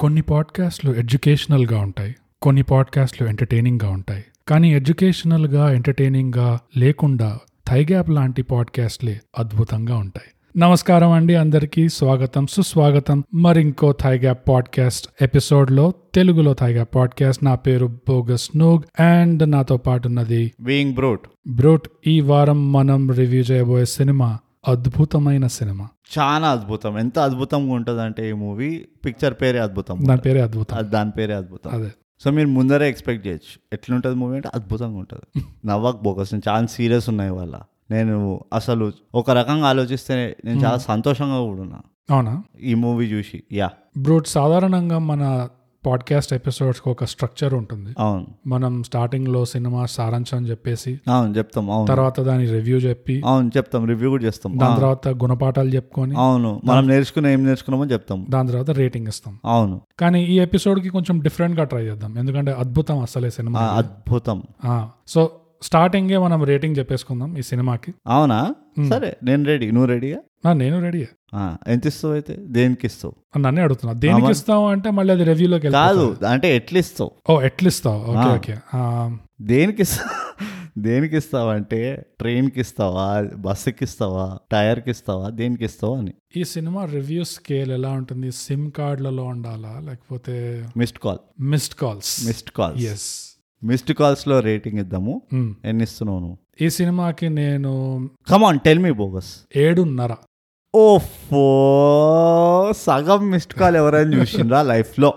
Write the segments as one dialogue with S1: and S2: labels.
S1: కొన్ని పాడ్కాస్ట్లు ఎడ్యుకేషనల్గా ఉంటాయి కొన్ని పాడ్కాస్ట్లు ఎంటర్టైనింగ్గా ఉంటాయి. కానీ ఎడ్యుకేషనల్గా ఎంటర్టైనింగ్గా లేకుండా థైగ్యాప్ లాంటి పాడ్కాస్ట్లే అద్భుతంగా ఉంటాయి. నమస్కారం అండి అందరికీ స్వాగతం సుస్వాగతం. మరింకో థైగ్యాప్ పాడ్కాస్ట్ ఎపిసోడ్లో తెలుగులో థైగ్యాప్ పాడ్కాస్ట్ నా పేరు బోగస్ నూగ్ అండ్ నాతో పాటు ఉన్నది
S2: బీయింగ్ బ్రూట్
S1: బ్రోట్. ఈ వారం మనం రివ్యూ చేయబోయే సినిమా అద్భుతమైన సినిమా.
S2: చాలా అద్భుతం. ఎంత అద్భుతంగా ఉంటుంది అంటే ఈ మూవీ? పిక్చర్ పేరే అద్భుతం
S1: దాని పేరే అద్భుతం.
S2: అది దాని పేరే అద్భుతం.
S1: అదే.
S2: సో మీరు ముందరే ఎక్స్పెక్ట్ చేయొచ్చు. ఎట్లుంటుంది మూవీ అంటే అద్భుతంగా ఉంటుంది. నవ్వక బోకస్. నేను చాలా సీరియస్ ఉన్నాయి వాళ్ళ నేను అసలు ఒక రకంగా ఆలోచిస్తే నేను చాలా సంతోషంగా కూడా ఉన్నా.
S1: అవునా?
S2: ఈ మూవీ చూసి. యా.
S1: బ్రూట్ సాధారణంగా మన పాడ్కాస్ట్ ఎపిసోడ్స్కి ఒక స్ట్రక్చర్ ఉంటుంది.
S2: అవును.
S1: మనం స్టార్టింగ్లో సినిమా సారాంశం చెప్పేసి
S2: అవును చెప్తాం అవును.
S1: తర్వాత దాని రివ్యూ చెప్పి
S2: అవును చెప్తాం రివ్యూ కూడా చేస్తాం.
S1: దాని తర్వాత గుణపాఠాలు చెప్పుకొని
S2: అవును మనం నేర్చుకున్న ఏం నేర్చుకున్నామో చెప్తాం.
S1: దాని తర్వాత రేటింగ్ ఇస్తాం.
S2: అవును.
S1: కానీ ఈ ఎపిసోడ్కి కొంచెం డిఫరెంట్గా ట్రై చేద్దాం. ఎందుకంటే అద్భుతం అసలే సినిమా
S2: అద్భుతం.
S1: సో స్టార్టింగే మనం రేటింగ్ చెప్పేసుకుందాం ఈ సినిమాకి.
S2: అవునా? సరే నేను రెడీ. నువ్వు రెడీగా
S1: నేను రెడీ
S2: ఎంత ఇస్తావు అయితే? దేనికి ఇస్తావు
S1: నన్నే అడుగుతున్నా. దేనికి ఇస్తావు అంటే మళ్ళీ అది రివ్యూలోకి
S2: కాదు అంటే ఎట్లా ఇస్తావు
S1: ఓ ఎట్లా ఇస్తావు ఓకే ఓకే.
S2: దేనికి ఇస్తావు దేనికి ఇస్తావా అంటే ట్రైన్కి ఇస్తావా బస్సుకి ఇస్తావా టైర్కి ఇస్తావా దేనికి ఇస్తావా అని.
S1: ఈ సినిమా రివ్యూ స్కేల్ ఎలా ఉంటుంది? సిమ్ కార్డులలో ఉండాలా? లేకపోతే
S2: missed call
S1: missed calls
S2: missed calls
S1: yes
S2: missed కాల్స్లో rating ఇద్దాము. ఎన్ని ఇస్తున్నావు నువ్వు?
S1: ఈ సినిమాకి నేను
S2: కమాన్ టెల్ మీ బోగస్
S1: ఏడున్నర.
S2: ఓఫో సగం మిస్డ్ కాల్ ఎవరైనా చూసిండ్రా లైఫ్లో?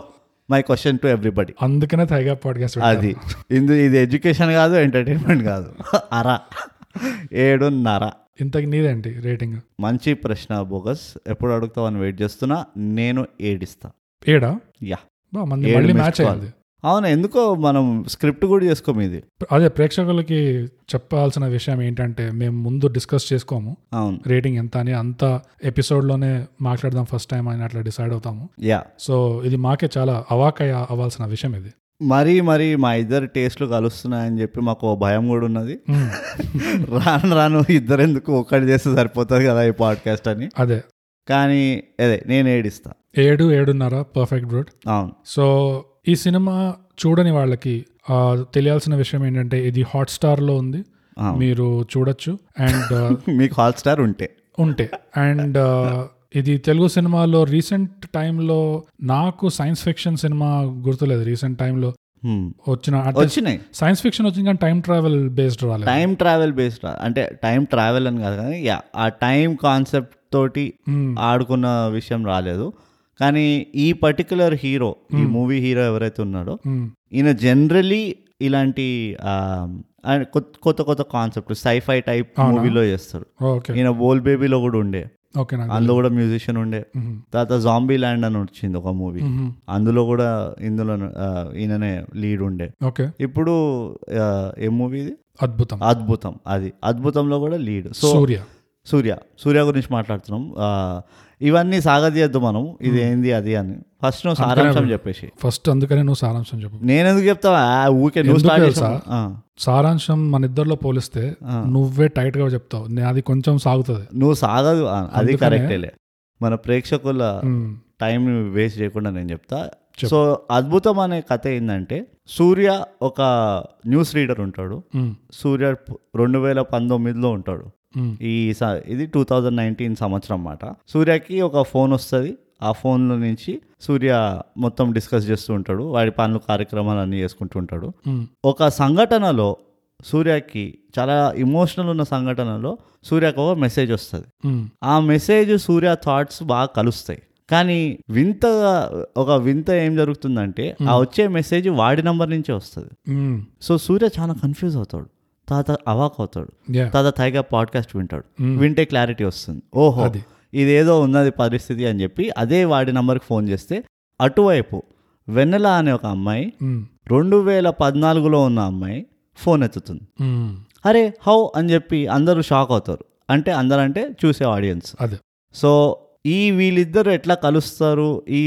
S2: మై క్వశ్చన్ టు ఎవ్రీబడి
S1: అందుకనే తైగా పాడ్కాస్ట్
S2: అది. ఇందు ఇది ఎడ్యుకేషన్ కాదు ఎంటర్టైన్మెంట్ కాదు. అరా. ఏడున్నర.
S1: ఇంతకి నీదేంటి రేటింగ్?
S2: మంచి ప్రశ్న బోగస్ ఎప్పుడు అడుగుతావు అని వెయిట్ చేస్తున్నా నేను ఏడిస్తా.
S1: ఏడా?
S2: యా
S1: మళ్ళీ మ్యాచ్. అయింది
S2: అవును ఎందుకో మనం స్క్రిప్ట్ కూడా చేసుకోము ఇది.
S1: అదే ప్రేక్షకులకి చెప్పాల్సిన విషయం ఏంటంటే మేము ముందు డిస్కస్ చేసుకోము.
S2: అవును.
S1: రేటింగ్ ఎంత అని అంత ఎపిసోడ్లోనే మాట్లాడదాం ఫస్ట్ టైం అని అట్లా డిసైడ్ అవుతాము.
S2: యా.
S1: సో ఇది మాకే చాలా అవాకయ్య అవ్వాల్సిన విషయం ఇది.
S2: మరీ మరీ మా ఇద్దరు టేస్ట్లు కలుస్తున్నాయని చెప్పి మాకు భయం కూడా ఉన్నది. రాను రాను ఇద్దరు ఎందుకు ఒక్కటి చేస్తే సరిపోతుంది కదా ఈ పాడ్కాస్ట్ అని.
S1: అదే.
S2: కానీ అదే నేను ఏడిస్తా.
S1: ఏడు ఏడున్నర పర్ఫెక్ట్ బ్రూట్
S2: అవును.
S1: సో ఈ సినిమా చూడని వాళ్ళకి తెలియాల్సిన విషయం ఏంటంటే ఇది హాట్ స్టార్లో ఉంది. మీరు చూడొచ్చు. అండ్
S2: మీకు హాట్ స్టార్ ఉంటే.
S1: ఉంటే. అండ్ ఇది తెలుగు సినిమాలో రీసెంట్ టైంలో నాకు సైన్స్ ఫిక్షన్ సినిమా గుర్తులేదు రీసెంట్ టైంలో. వచ్చిన
S2: వచ్చినాయి.
S1: సైన్స్ ఫిక్షన్ వచ్చింది కానీ టైం ట్రావెల్ బేస్డ్ రాలేదు.
S2: టైం ట్రావెల్ బేస్డ్ అంటే టైం ట్రావెల్ అని కాదు కానీ యా ఆ టైం కాన్సెప్ట్ తోటి
S1: Hmm.
S2: ఆడుకున్న విషయం రాలేదు. కానీ ఈ పర్టికులర్ హీరో ఈ మూవీ హీరో ఎవరైతే ఉన్నాడో
S1: మ్మ్.
S2: ఈయన జనరలీ ఇలాంటి కొత్త కొత్త కొత్త కాన్సెప్ట్ సైఫై టైప్ మూవీలో చేస్తాడు
S1: ఓకే
S2: ఈయన బోల్ బేబీలో కూడా ఉండే. అందులో కూడా మ్యూజిషియన్ ఉండే. తర్వాత జాంబీ ల్యాండ్ అని వచ్చింది ఒక మూవీ. అందులో కూడా ఇందులో ఈయననే లీడ్ ఉండే.
S1: ఓకే
S2: ఇప్పుడు ఏ మూవీ
S1: అద్భుతం.
S2: అద్భుతం అది. అద్భుతంలో కూడా లీడ్ సో
S1: సూర్య.
S2: సూర్య సూర్య గురించి మాట్లాడుతున్నాం. ఇవన్నీ సాగదీయద్దు మనం. ఇది ఏంది అది అని. ఫస్ట్ నువ్వు సారాంశం చెప్పేసి.
S1: ఫస్ట్ అందుకనే నువ్వు సారాంశం చెప్పు.
S2: నేను ఎందుకు చెప్తావా ఊకే నువ్వు స్టార్ట్
S1: సారాంశం మన ఇద్దరిలో పోలిస్తే నువ్వే టైట్గా చెప్తావు. నే- అది కొంచెం సాగుతుంది.
S2: నువ్వు సాగదు. అది కరెక్టేలే మన ప్రేక్షకుల. టైం వేస్ట్ చేయకుండా నేను చెప్తా. సో అద్భుతం అనే కథ ఏంటంటే సూర్య ఒక న్యూస్ రీడర్ ఉంటాడు. సూర్య రెండు వేల పంతొమ్మిదిలో ఉంటాడు. ఈ స- ఇది టూ థౌజండ్ నైన్టీన్ సంవత్సరం అన్నమాట. సూర్యకి ఒక ఫోన్ వస్తుంది. ఆ ఫోన్లో నుంచి సూర్య మొత్తం డిస్కస్ చేస్తూ ఉంటాడు. వాడి పనులు కార్యక్రమాలు అన్నీ చేసుకుంటూ ఉంటాడు.
S1: మ్మ్.
S2: ఒక సంఘటనలో సూర్యకి చాలా ఇమోషనల్ ఉన్న సంఘటనలో సూర్యకు ఒక మెసేజ్ వస్తుంది.
S1: మ్మ్.
S2: ఆ మెసేజ్ సూర్య థాట్స్ బాగా కలుస్తాయి. కానీ వింతగా ఒక వింత ఏం జరుగుతుందంటే ఆ వచ్చే మెసేజ్ వాడి నంబర్ నుంచే వస్తుంది. సో సూర్య చాలా కన్ఫ్యూజ్ అవుతాడు. తర్వాత అవాక్ అవుతాడు తర్వాత తైగా పాడ్కాస్ట్ వింటాడు
S1: మ్మ్.
S2: వింటే క్లారిటీ వస్తుంది ఓహో. ఇదేదో ఉన్నది పరిస్థితి అని చెప్పి అదే వాడి నంబర్కి ఫోన్ చేస్తే అటువైపు వెన్నెల అనే ఒక అమ్మాయి
S1: మ్మ్.
S2: రెండు వేల పద్నాలుగులో ఉన్న అమ్మాయి ఫోన్ ఎత్తుతుంది
S1: మ్మ్.
S2: అరే హౌ అని చెప్పి అందరూ షాక్ అవుతారు అంటే అందరంటే చూసే ఆడియన్స్
S1: అదే
S2: సో ఈ వీళ్ళిద్దరు ఎట్లా కలుస్తారు ఈ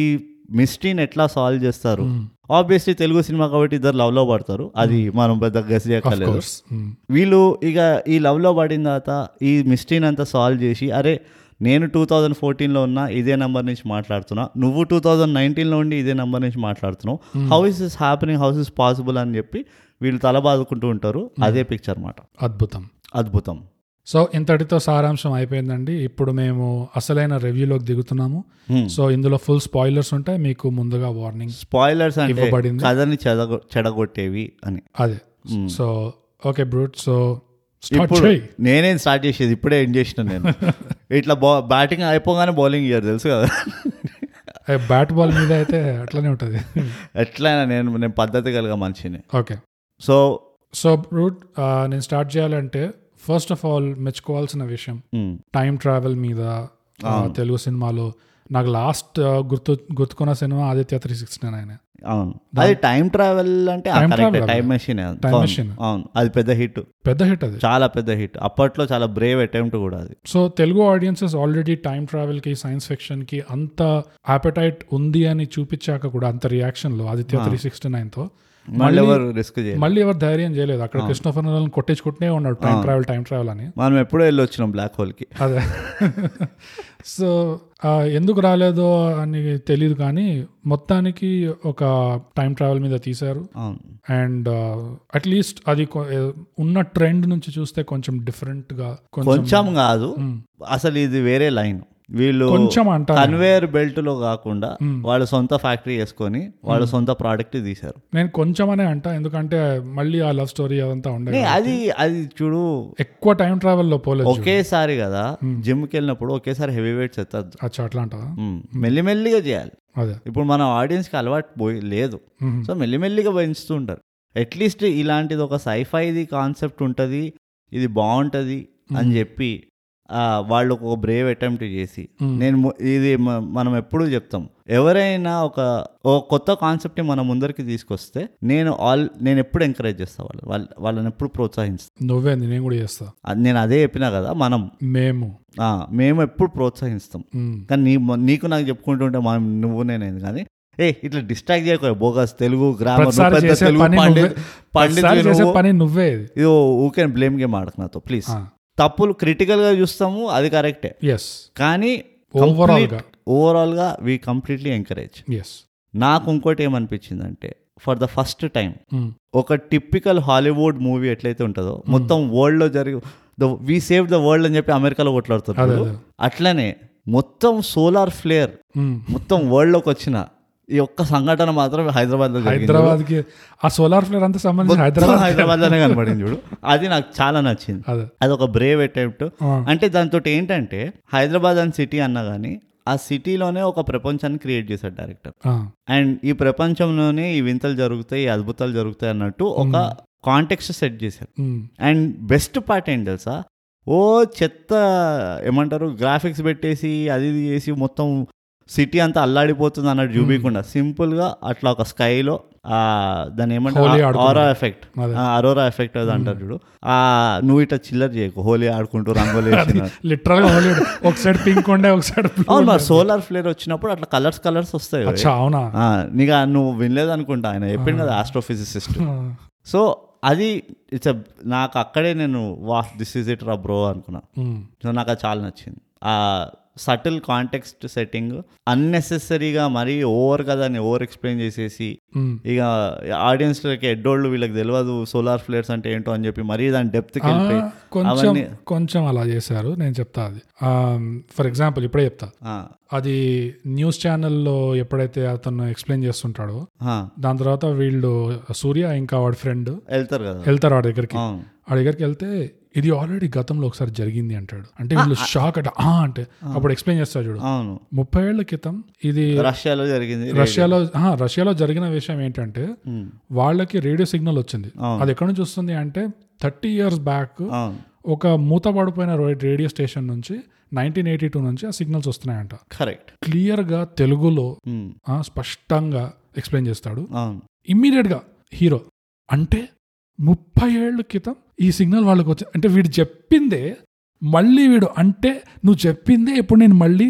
S2: మిస్టరీని ఎట్లా సాల్వ్ చేస్తారు. ఆబ్వియస్లీ తెలుగు సినిమా కాబట్టి ఇద్దరు లవ్లో పడతారు. అది మనం పెద్ద గెస్ చేయక్కర్లేదు.
S1: మ్మ్.
S2: వీళ్ళు ఇక ఈ లవ్లో పడిన తర్వాత ఈ మిస్టరీని అంతా సాల్వ్ చేసి అరే నేను టూ థౌజండ్ ఫోర్టీన్లో ఉన్నా ఇదే నెంబర్ నుంచి మాట్లాడుతున్నా. నువ్వు టూ థౌజండ్ నైన్టీన్లో ఉండి ఇదే నెంబర్ నుంచి మాట్లాడుతున్నావు. How is is happening how's is possible అని చెప్పి వీళ్ళు తల బాదుకుంటూ ఉంటారు అదే పిక్చర్ అనమాట
S1: అద్భుతం.
S2: అద్భుతం.
S1: సో ఇంతటితో సారాంశం అయిపోయిందండి. ఇప్పుడు మేము అసలైన రివ్యూలోకి దిగుతున్నాము. సో ఇందులో ఫుల్ స్పాయిలర్స్ ఉంటాయి. మీకు ముందుగా వార్నింగ్
S2: స్పాయిలర్స్
S1: ఇవ్వబడింది.
S2: కథని చెడగొట్టేవి అని.
S1: అదే. So okay brute. So start
S2: ఇప్పుడు నేనేం స్టార్ట్ చేసేది? ఇప్పుడే ఎండ్ చేసిన నేను. ఇట్లా బా బ్యాటింగ్ అయిపోగానే బౌలింగ్ ఇయ్యారు తెలుసు కదా?
S1: బ్యాట్ బాల్ మీద అయితే అట్లనే ఉంటుంది.
S2: ఎట్లయినా నేను నేను పద్ధతి కలిగా మనిషిని.
S1: ఓకే.
S2: సో
S1: సో బ్రూట్ నేను స్టార్ట్ చేయాలంటే ఫస్ట్ ఆఫ్ ఆల్ మెచ్చుకోవాల్సిన విషయం. టైం ట్రావెల్ మీద తెలుగు సినిమాలో నాకు లాస్ట్ గుర్తు గుర్తుకున్న cinema Aditya three sixty nine
S2: అవును. అది టైం ట్రావెల్ అంటే టైం మెషిన్. అవును. అది పెద్ద హిట్
S1: పెద్ద హిట్ అది.
S2: చాలా పెద్ద హిట్ అప్పట్లో చాలా బ్రేవ్ అటెంప్ట్ కూడా అది.
S1: So Telugu audiences already time ట్రావెల్కి science ఫిక్షన్కి అంత ఆపటైట్ ఉంది అని చూపించాక కూడా అంత రియాక్షన్లో ఆదిత్య త్రీ సిక్స్టీ నైన్తో
S2: మళ్ళీ ఎవరు రిస్క్
S1: మళ్ళీ ఎవరు ధైర్యం చేయలేదు. అక్కడ కృష్ణఫర్ నోలన్ కొట్టించుకుంటూనే ఉన్నాడు టైం ట్రావెల్ టైం ట్రావెల్ అని.
S2: మనం ఎప్పుడో వెళ్ళి వచ్చినాం బ్లాక్ హోల్కి
S1: అదే. సో ఎందుకు రాలేదో అని తెలియదు కానీ మొత్తానికి ఒక టైం ట్రావెల్ మీద తీశారు. అండ్ అట్లీస్ట్ అది ఉన్న ట్రెండ్ నుంచి చూస్తే కొంచెం డిఫరెంట్గా కొంచెం
S2: కాదు. అసలు ఇది వేరే లైన్ వీళ్ళు
S1: కొంచెం
S2: కన్వేయర్ బెల్ట్లో కాకుండా వాళ్ళు సొంత ఫ్యాక్టరీ చేసుకొని వాళ్ళు సొంత ప్రోడక్ట్ తీశారు.
S1: నేను కొంచెం అనే అంట ఎందుకంటే మళ్ళీ ఆ లవ్ స్టోరీ అదంతా ఉండే
S2: అది అది చూడు.
S1: ఎక్కువ టైం ట్రావెల్లో పోలేదు
S2: ఒకేసారి కదా జిమ్కి వెళ్ళినప్పుడు ఒకేసారి హెవీ వెయిట్స్ ఎత్తద్దు.
S1: అచ్చా అట్లా అంటావా
S2: మ్, మెల్లిమెల్లిగా చేయాలి.
S1: అదే.
S2: ఇప్పుడు మన ఆడియన్స్కి అలవాటు పోయి లేదు. సో మెల్లిమెల్లిగా పెంచుతూ ఉంటారు. అట్లీస్ట్ ఇలాంటిది ఒక సైఫైది కాన్సెప్ట్ ఉంటుంది ఇది బాగుంటుంది అని చెప్పి వాళ్ళు ఒక బ్రేవ్ అటెంప్ట్ చేసి. నేను ఇది మనం ఎప్పుడూ చెప్తాం. ఎవరైనా ఒక ఓ కొత్త కాన్సెప్ట్ని మన ముందరికి తీసుకొస్తే నేను ఆల్ నేను ఎప్పుడు ఎంకరేజ్ చేస్తాను వాళ్ళు వాళ్ళ వాళ్ళని ఎప్పుడు ప్రోత్సహిస్తాను
S1: నువ్వే నేను కూడా చేస్తా.
S2: నేను అదే చెప్పినా కదా మనం.
S1: మేము.
S2: మేము ఎప్పుడు ప్రోత్సహిస్తాం. కానీ నీ నీకు నాకు చెప్పుకుంటుంటే మనం నువ్వు నేనేది? కానీ ఏ ఇట్లా డిస్ట్రాక్ట్ చేయకు బోగస్ తెలుగు గ్రామర్ తెలుగు పండిత్
S1: నువ్వే.
S2: పండిత్
S1: ప్రతిసారి చేసే పని నువ్వే. ఇది
S2: ఊకే బ్లేమ్ గేమ్ ఆడకు నాతో ప్లీజ్. తప్పులు క్రిటికల్గా చూస్తాము అది కరెక్టే
S1: ఎస్
S2: కానీ ఓవరాల్గా. ఓవరాల్గా వీ కంప్లీట్లీ ఎంకరేజ్
S1: ఎస్
S2: నాకు ఇంకోటి ఏమనిపించిందంటే ఫర్ ద ఫస్ట్ టైం ఒక టిపికల్ హాలీవుడ్ మూవీ ఎట్లయితే ఉంటుందో మొత్తం వరల్డ్లో జరిగి the we save the world అని చెప్పి అమెరికాలో కొట్లాడుతున్నారు అట్లనే మొత్తం సోలార్ ఫ్లేర్ మొత్తం వరల్డ్లోకి వచ్చిన ఈ ఒక్క సంఘటన మాత్రం హైదరాబాద్లో జరిగింది.
S1: హైదరాబాద్కి ఆ సోలార్ ఫ్లేర్ అంతా సంబంధించి హైదరాబాద్
S2: హైదరాబాద్లోనే కనపడింది చూడు. అది నాకు చాలా నచ్చింది.
S1: అదే.
S2: ఒక బ్రేవ్ అటెంప్ట్. అంటే దాంతో ఏంటంటే హైదరాబాద్ అని సిటీ అన్నా కానీ ఆ సిటీలోనే ఒక ప్రపంచాన్ని క్రియేట్ చేశాడు డైరెక్టర్. అండ్ ఈ ప్రపంచంలోనే ఈ వింతలు జరుగుతాయి ఈ అద్భుతాలు జరుగుతాయి అన్నట్టు ఒక కాంటెక్స్ట్ సెట్ చేశారు. అండ్ బెస్ట్ పార్ట్ ఏంటి తెలుసా? ఓ చెత్త ఏమంటారు గ్రాఫిక్స్ పెట్టేసి అది చేసి మొత్తం సిటీ అంతా అల్లాడిపోతుంది అన్నట్టు చూపించకుండా సింపుల్గా అట్లా ఒక స్కైలో ఆ దాని ఏమంటారు. ఆరా ఎఫెక్ట్. అరోరా ఎఫెక్ట్ అది. అంటారు చూడు. ఆ నువ్వు ఇట్లా చిల్లర చేయకు హోలీ ఆడుకుంటూ రంగోలీ
S1: లిటరల్ హోలీ ఒక సైడ్ పింక్ ఉండే ఒక సైడ్
S2: అవును మరి సోలార్ ఫ్లేర్ వచ్చినప్పుడు అట్లా కలర్స్ కలర్స్ వస్తాయి.
S1: అవునా?
S2: నీకు నువ్వు వినలేదు అనుకుంటా ఆయన చెప్పింది కదా ఆస్ట్రోఫిజిసిస్ట్. సో అది ఇట్స్ నాకు అక్కడే నేను వా దిస్ ఈజ్ ఇట్ రా బ్రో అనుకున్నా.
S1: మ్మ్.
S2: సో నాకు అది చాలా నచ్చింది. ఆ సటిల్ కాంటెక్స్ట్ సెట్టింగ్ అన్నెసెసరీగా మరీ ఓవర్ కదా అని ఓవర్ ఎక్స్ప్లెయిన్ చేసేసి. ఇక ఆడియన్స్లకి ఎడ్డోళ్ళు వీళ్ళకి తెలియదు సోలార్ ఫ్లేర్స్ అంటే ఏంటో అని చెప్పి మరీ దాని డెప్త్కి వెళ్ళిపోయి
S1: కొంచెం కొంచెం అలా చేశారు నేను చెప్తా అది. ఫర్ ఎగ్జాంపుల్ ఇప్పుడే చెప్తా. అది న్యూస్ ఛానల్లో ఎప్పుడైతే అతను ఎక్స్ప్లెయిన్ చేస్తుంటాడో దాని తర్వాత వీళ్ళు సూర్య ఇంకా వాడి ఫ్రెండ్
S2: వెళ్తారు కదా.
S1: వెళ్తారు వాడి దగ్గరికి. ఆ దగ్గరికి వెళ్తే ఇది ఆల్రెడీ గతంలో ఒకసారి జరిగింది అంటాడు. అంటే వీళ్ళు షాక్ అట. "ఆ" అంటే అప్పుడు ఎక్స్ప్లెయిన్ చేస్తాడు చూడు.
S2: అవును.
S1: ముప్పై ఏళ్ళ క్రితం ఇది
S2: రష్యాలో జరిగింది
S1: రష్యాలో రష్యాలో జరిగిన విషయం ఏంటంటే వాళ్ళకి రేడియో సిగ్నల్ వచ్చింది. అది ఎక్కడి నుంచి వస్తుంది అంటే థర్టీ ఇయర్స్ బ్యాక్ ఒక మూత పడిపోయిన రేడియో స్టేషన్ నుంచి నైన్టీన్ ఎయిటీ టూ నుంచి ఆ సిగ్నల్స్ వస్తున్నాయంట.
S2: కరెక్ట్.
S1: క్లియర్గా తెలుగులో స్పష్టంగా ఎక్స్ప్లెయిన్ చేస్తాడు. ఇమ్మీడియట్గా హీరో. అంటే ముప్పై ఏళ్ళ క్రితం ఈ సిగ్నల్ వాళ్ళకి వచ్చి అంటే వీడు చెప్పిందే మళ్ళీ వీడు అంటే నువ్వు చెప్పిందే ఇప్పుడు నేను మళ్ళీ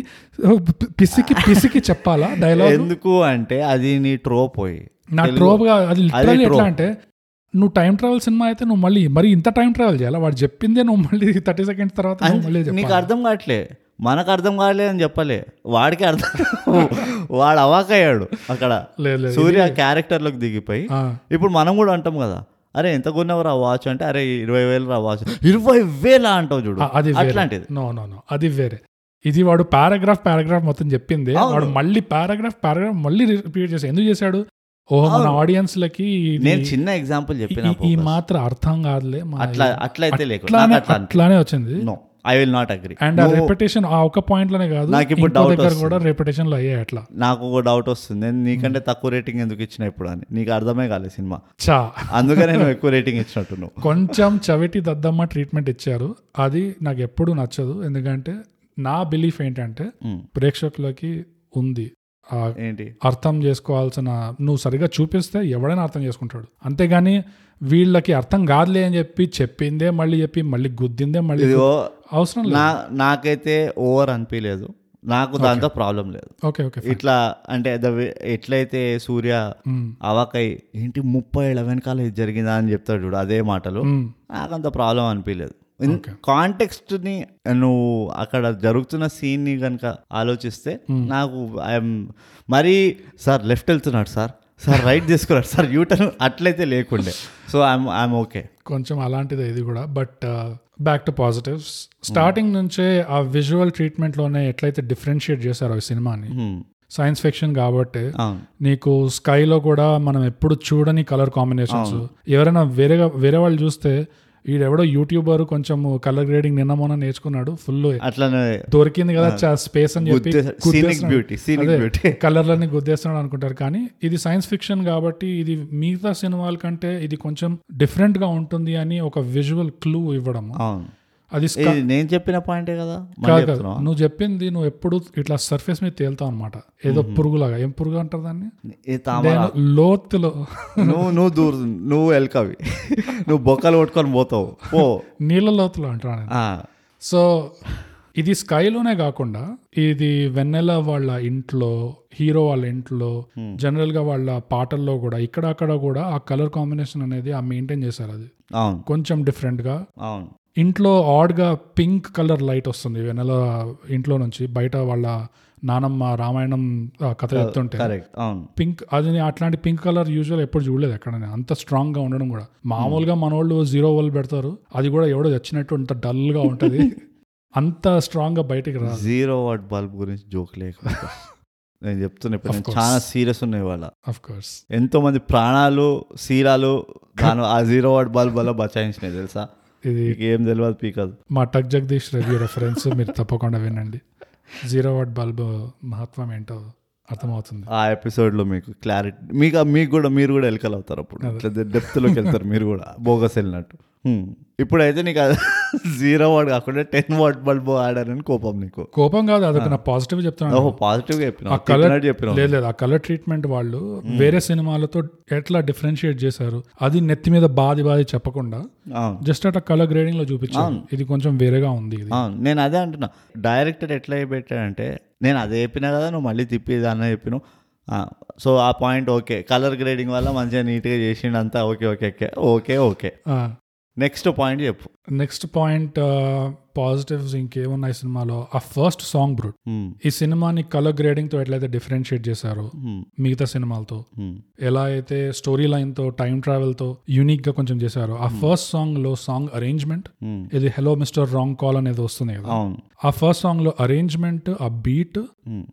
S1: పిసికి పిసికి చెప్పాలా డైలాగ్?
S2: ఎందుకు అంటే అది నీ ట్రోప్ పోయి
S1: నా ట్రోప్ అది లిటరల్లీ. ఎట్లా అంటే నువ్వు టైం ట్రావెల్ సినిమా అయితే నువ్వు మళ్ళీ మరి ఇంత టైం ట్రావెల్ చేయాలా? వాడు చెప్పిందే నువ్వు మళ్ళీ థర్టీ సెకండ్స్ తర్వాత మళ్ళీ
S2: నీకు? అర్థం కావట్లే. మనకు అర్థం కాలే అని చెప్పలే. వాడికి అర్థం వాడు అవాకయ్యాడు అక్కడ. సూర్య క్యారెక్టర్లోకి దిగిపోయి. ఇప్పుడు మనం కూడా అంటాం కదా అరే ఎంత కొన్నావు రా వాచ్ అంటే అరే ఇరవై వేలు రా వాచ్. ఇరవై వేల అంటావు చూడు.
S1: అది
S2: అట్లాంటిది.
S1: నో నో నో అది వేరే. ఇది వాడు పారాగ్రాఫ్ పారాగ్రాఫ్ మొత్తం చెప్పింది. వాడు మళ్ళీ పారాగ్రాఫ్ పారాగ్రాఫ్ మళ్ళీ రిపీట్ చేశాడు. ఎందుకు చేశాడు? ఓహో మన. ఆడియన్స్ లకి
S2: నేను చిన్న ఎగ్జాంపుల్ చెప్పిన
S1: ఈ- మాత్రం అర్థం కాదులే
S2: అట్లా అట్లయితే
S1: అట్లానే వచ్చింది.
S2: No. I will not agree
S1: and uh repetition uh ఒక్క పాయింట్లోనే కాదు
S2: నాకు ఇప్పుడు వస్తుంది.
S1: కూడా రెపిటేషన్లో అయ్యాయి అట్లా.
S2: నాకు ఒక డౌట్ వస్తుంది. నేను నీకంటే తక్కువ రేటింగ్ ఎందుకు ఇచ్చిన ఇప్పుడు అని. నీకు అర్థమే కాలేదు సినిమా.
S1: చా.
S2: అందుకనే నేను ఎక్కువ రేటింగ్ ఇచ్చినట్టు
S1: కొంచెం చవిటి దద్దమ్మ ట్రీట్మెంట్ ఇచ్చారు. అది నాకు ఎప్పుడు నచ్చదు. ఎందుకంటే నా బిలీఫ్ ఏంటంటే
S2: మ్,
S1: ప్రేక్షకులకి ఉంది.
S2: ఏంటి?
S1: అర్థం చేసుకోవాల్సిన నువ్వు సరిగా చూపిస్తే ఎవడైనా అర్థం చేసుకుంటాడు. అంతేగాని వీళ్ళకి అర్థం కాదులే అని చెప్పి చెప్పిందే మళ్ళీ చెప్పి మళ్ళీ గుద్దిందే మళ్ళీ అవసరం లేదు.
S2: నా నాకైతే ఓవర్ అనిపించలేదు నాకు దాంతో ప్రాబ్లం లేదు.
S1: ఓకే ఓకే
S2: ఇట్లా అంటే way- ఎట్లయితే సూర్య అవాకై ఏంటి ముప్పై ఏళ్ళ వెనకాల ఇది జరిగిందా? అని చెప్తాడు చూడు అదే మాటలు. నాకంత ప్రాబ్లం అనిపించలేదు
S1: Okay.
S2: కాంటెక్స్ట్ని నువ్వు అక్కడ జరుగుతున్న సీన్ని కనుక ఆలోచిస్తే నాకు ఐఎమ్ మరీ సార్ లెఫ్ట్ వెళ్తున్నాడు సార్. సార్ రైట్ తీసుకున్నాడు సార్ యూటర్న్ అట్లయితే లేకుండే. సో ఐఎమ్ ఐఎమ్ ఓకే
S1: కొంచెం అలాంటిదే ఇది కూడా. But back to positives starting నుంచే ఆ విజువల్ ట్రీట్మెంట్లోనే ఎట్లయితే డిఫరెన్షియేట్ చేశారో ఈ సినిమాని సైన్స్ ఫిక్షన్ కాబట్టి నీకు స్కైలో కూడా మనం ఎప్పుడు చూడని కలర్ కాంబినేషన్స్ ఎవరైనా వేరేగా వేరే వాళ్ళు చూస్తే ఈడెవడో యూట్యూబర్ కొంచెం కలర్ గ్రేడింగ్ నిన్న మొన్న నేర్చుకున్నాడు ఫుల్
S2: అట్లనే
S1: దొరికింది కదా స్పేస్ అని చెప్పి కలర్లన్నీ గుద్దేస్తున్నాడు అనుకుంటారు. కానీ ఇది సైన్స్ ఫిక్షన్ కాబట్టి ఇది మిగతా సినిమాల కంటే ఇది కొంచెం డిఫరెంట్గా ఉంటుంది అని ఒక విజువల్ క్లూ ఇవ్వడం అది
S2: నేను చెప్పిన పాయింటే కదా?
S1: నువ్వు చెప్పింది నువ్వు ఎప్పుడు ఇట్లా సర్ఫేస్ మీద తేలుతావు అనమాట ఏదో పురుగులాగా. ఏం పురుగు అంటారు దాన్ని? లోతులో.
S2: నువ్వు నువ్వు దూరు నువ్వు ఎల్కవి. నువ్వు బొక్కలు కొట్టుకొని పోతావు. పో.
S1: నీళ్ళ లోతులో అంటాను సో ఇది స్కైలోనే కాకుండా ఇది వెన్నెల వాళ్ళ ఇంట్లో హీరో వాళ్ళ ఇంట్లో జనరల్గా వాళ్ళ పాటల్లో కూడా ఇక్కడ అక్కడ కూడా ఆ కలర్ కాంబినేషన్ అనేది ఆ మెయింటైన్ చేశారు అది. కొంచెం
S2: డిఫరెంట్గా.
S1: ఇంట్లో ఆడ్గా పింక్ కలర్ లైట్ వస్తుంది వెన్నెల ఇంట్లో నుంచి బయట వాళ్ళ నానమ్మ రామాయణం కథ చెప్తుంటే. పింక్ అది అట్లాంటి పింక్ కలర్ యూజువల్ ఎప్పుడు చూడలేదు ఎక్కడనే. అంత స్ట్రాంగ్గా ఉండడం కూడా. మామూలుగా మన వాళ్ళు జీరో వాళ్ళు పెడతారు అది కూడా ఎవడో వచ్చినట్టు అంత డల్గా ఉంటది. అంత స్ట్రాంగ్గా బయటికి రాదు.
S2: జీరో వాట్ బల్బ్ గురించి జోక్ లేకుండా నేను చెప్తున్నా. చాలా సీరియస్ ఉన్నాయి వాళ్ళ
S1: అఫ్ కోర్స్
S2: ఎంతో మంది ప్రాణాలు సీరాలు దాని ఆ జీరో వాట్ బల్బ్ వల్ల బచాయించినాయి తెలుసా?
S1: ఇది
S2: ఏం తెలియదు పీకదు.
S1: మా టక్ జగదీష్ రివ్యూ రెఫరెన్స్ మీరు తప్పకుండా వినండి. జీరో వాట్ బల్బ్ మహత్వం ఏంటో అర్థమవుతుంది.
S2: ఆ ఎపిసోడ్లో మీకు క్లారిటీ మీకు మీకు కూడా మీరు కూడా ఎలకలు అవుతారు అప్పుడు. ఇట్లా డెప్త్లోకి వెళ్తారు మీరు కూడా. బోగస్ వెళ్ళినట్టు. ఇప్పుడైతే నీకు జీరో వాట్ కాకుండా టెన్ వాట్ బల్బ్ ఆడారని కోపం నీకు.
S1: కోపం కాదు అదొక నా పాజిటివ్ చెప్తున్నాను.
S2: ఓహో పాజిటివ్గా చెప్పిన
S1: కలర్
S2: చెప్పిన
S1: లేదు లేదు ఆ కలర్ ట్రీట్మెంట్ వాళ్ళు వేరే సినిమాలతో ఎట్లా డిఫరెన్షియేట్ చేశారు అది నెత్తి మీద బాది బాది చెప్పకుండా జస్ట్ అట్లా కలర్ గ్రేడింగ్లో చూపించారు. ఇది కొంచెం వేరేగా ఉంది
S2: నేను అదే అంటున్నా. డైరెక్టర్ ఎట్లా పెట్టాడంటే నేను అదే చెప్పినా కదా నువ్వు మళ్ళీ తిప్పి అన్న చెప్పినావు. సో ఆ పాయింట్ ఓకే కలర్ గ్రేడింగ్ వల్ల మంచిగా నీట్గా చేసిండు అంతా okay okay okay okay okay next point చెప్పు
S1: నెక్స్ట్ పాయింట్ పాజిటివ్స్ ఇంకేమున్నాయి సినిమాలో ఆ ఫస్ట్ సాంగ్ బ్రూట్. ఈ సినిమాని కలర్ గ్రేడింగ్తో ఎట్లయితే డిఫరెన్షియేట్ చేశారో
S2: హ్మ్.
S1: మిగతా సినిమాలతో
S2: హ్మ్.
S1: ఎలా అయితే స్టోరీ లైన్తో టైం ట్రావెల్తో యూనిక్గా కొంచెం చేశారో ఆ ఫస్ట్ సాంగ్లో సాంగ్ అరేంజ్మెంట్. ఇది హెలో మిస్టర్ రాంగ్ కాల్ అనేది వస్తుంది కదా ఆ ఫస్ట్ సాంగ్లో అరేంజ్మెంట్ ఆ బీట్.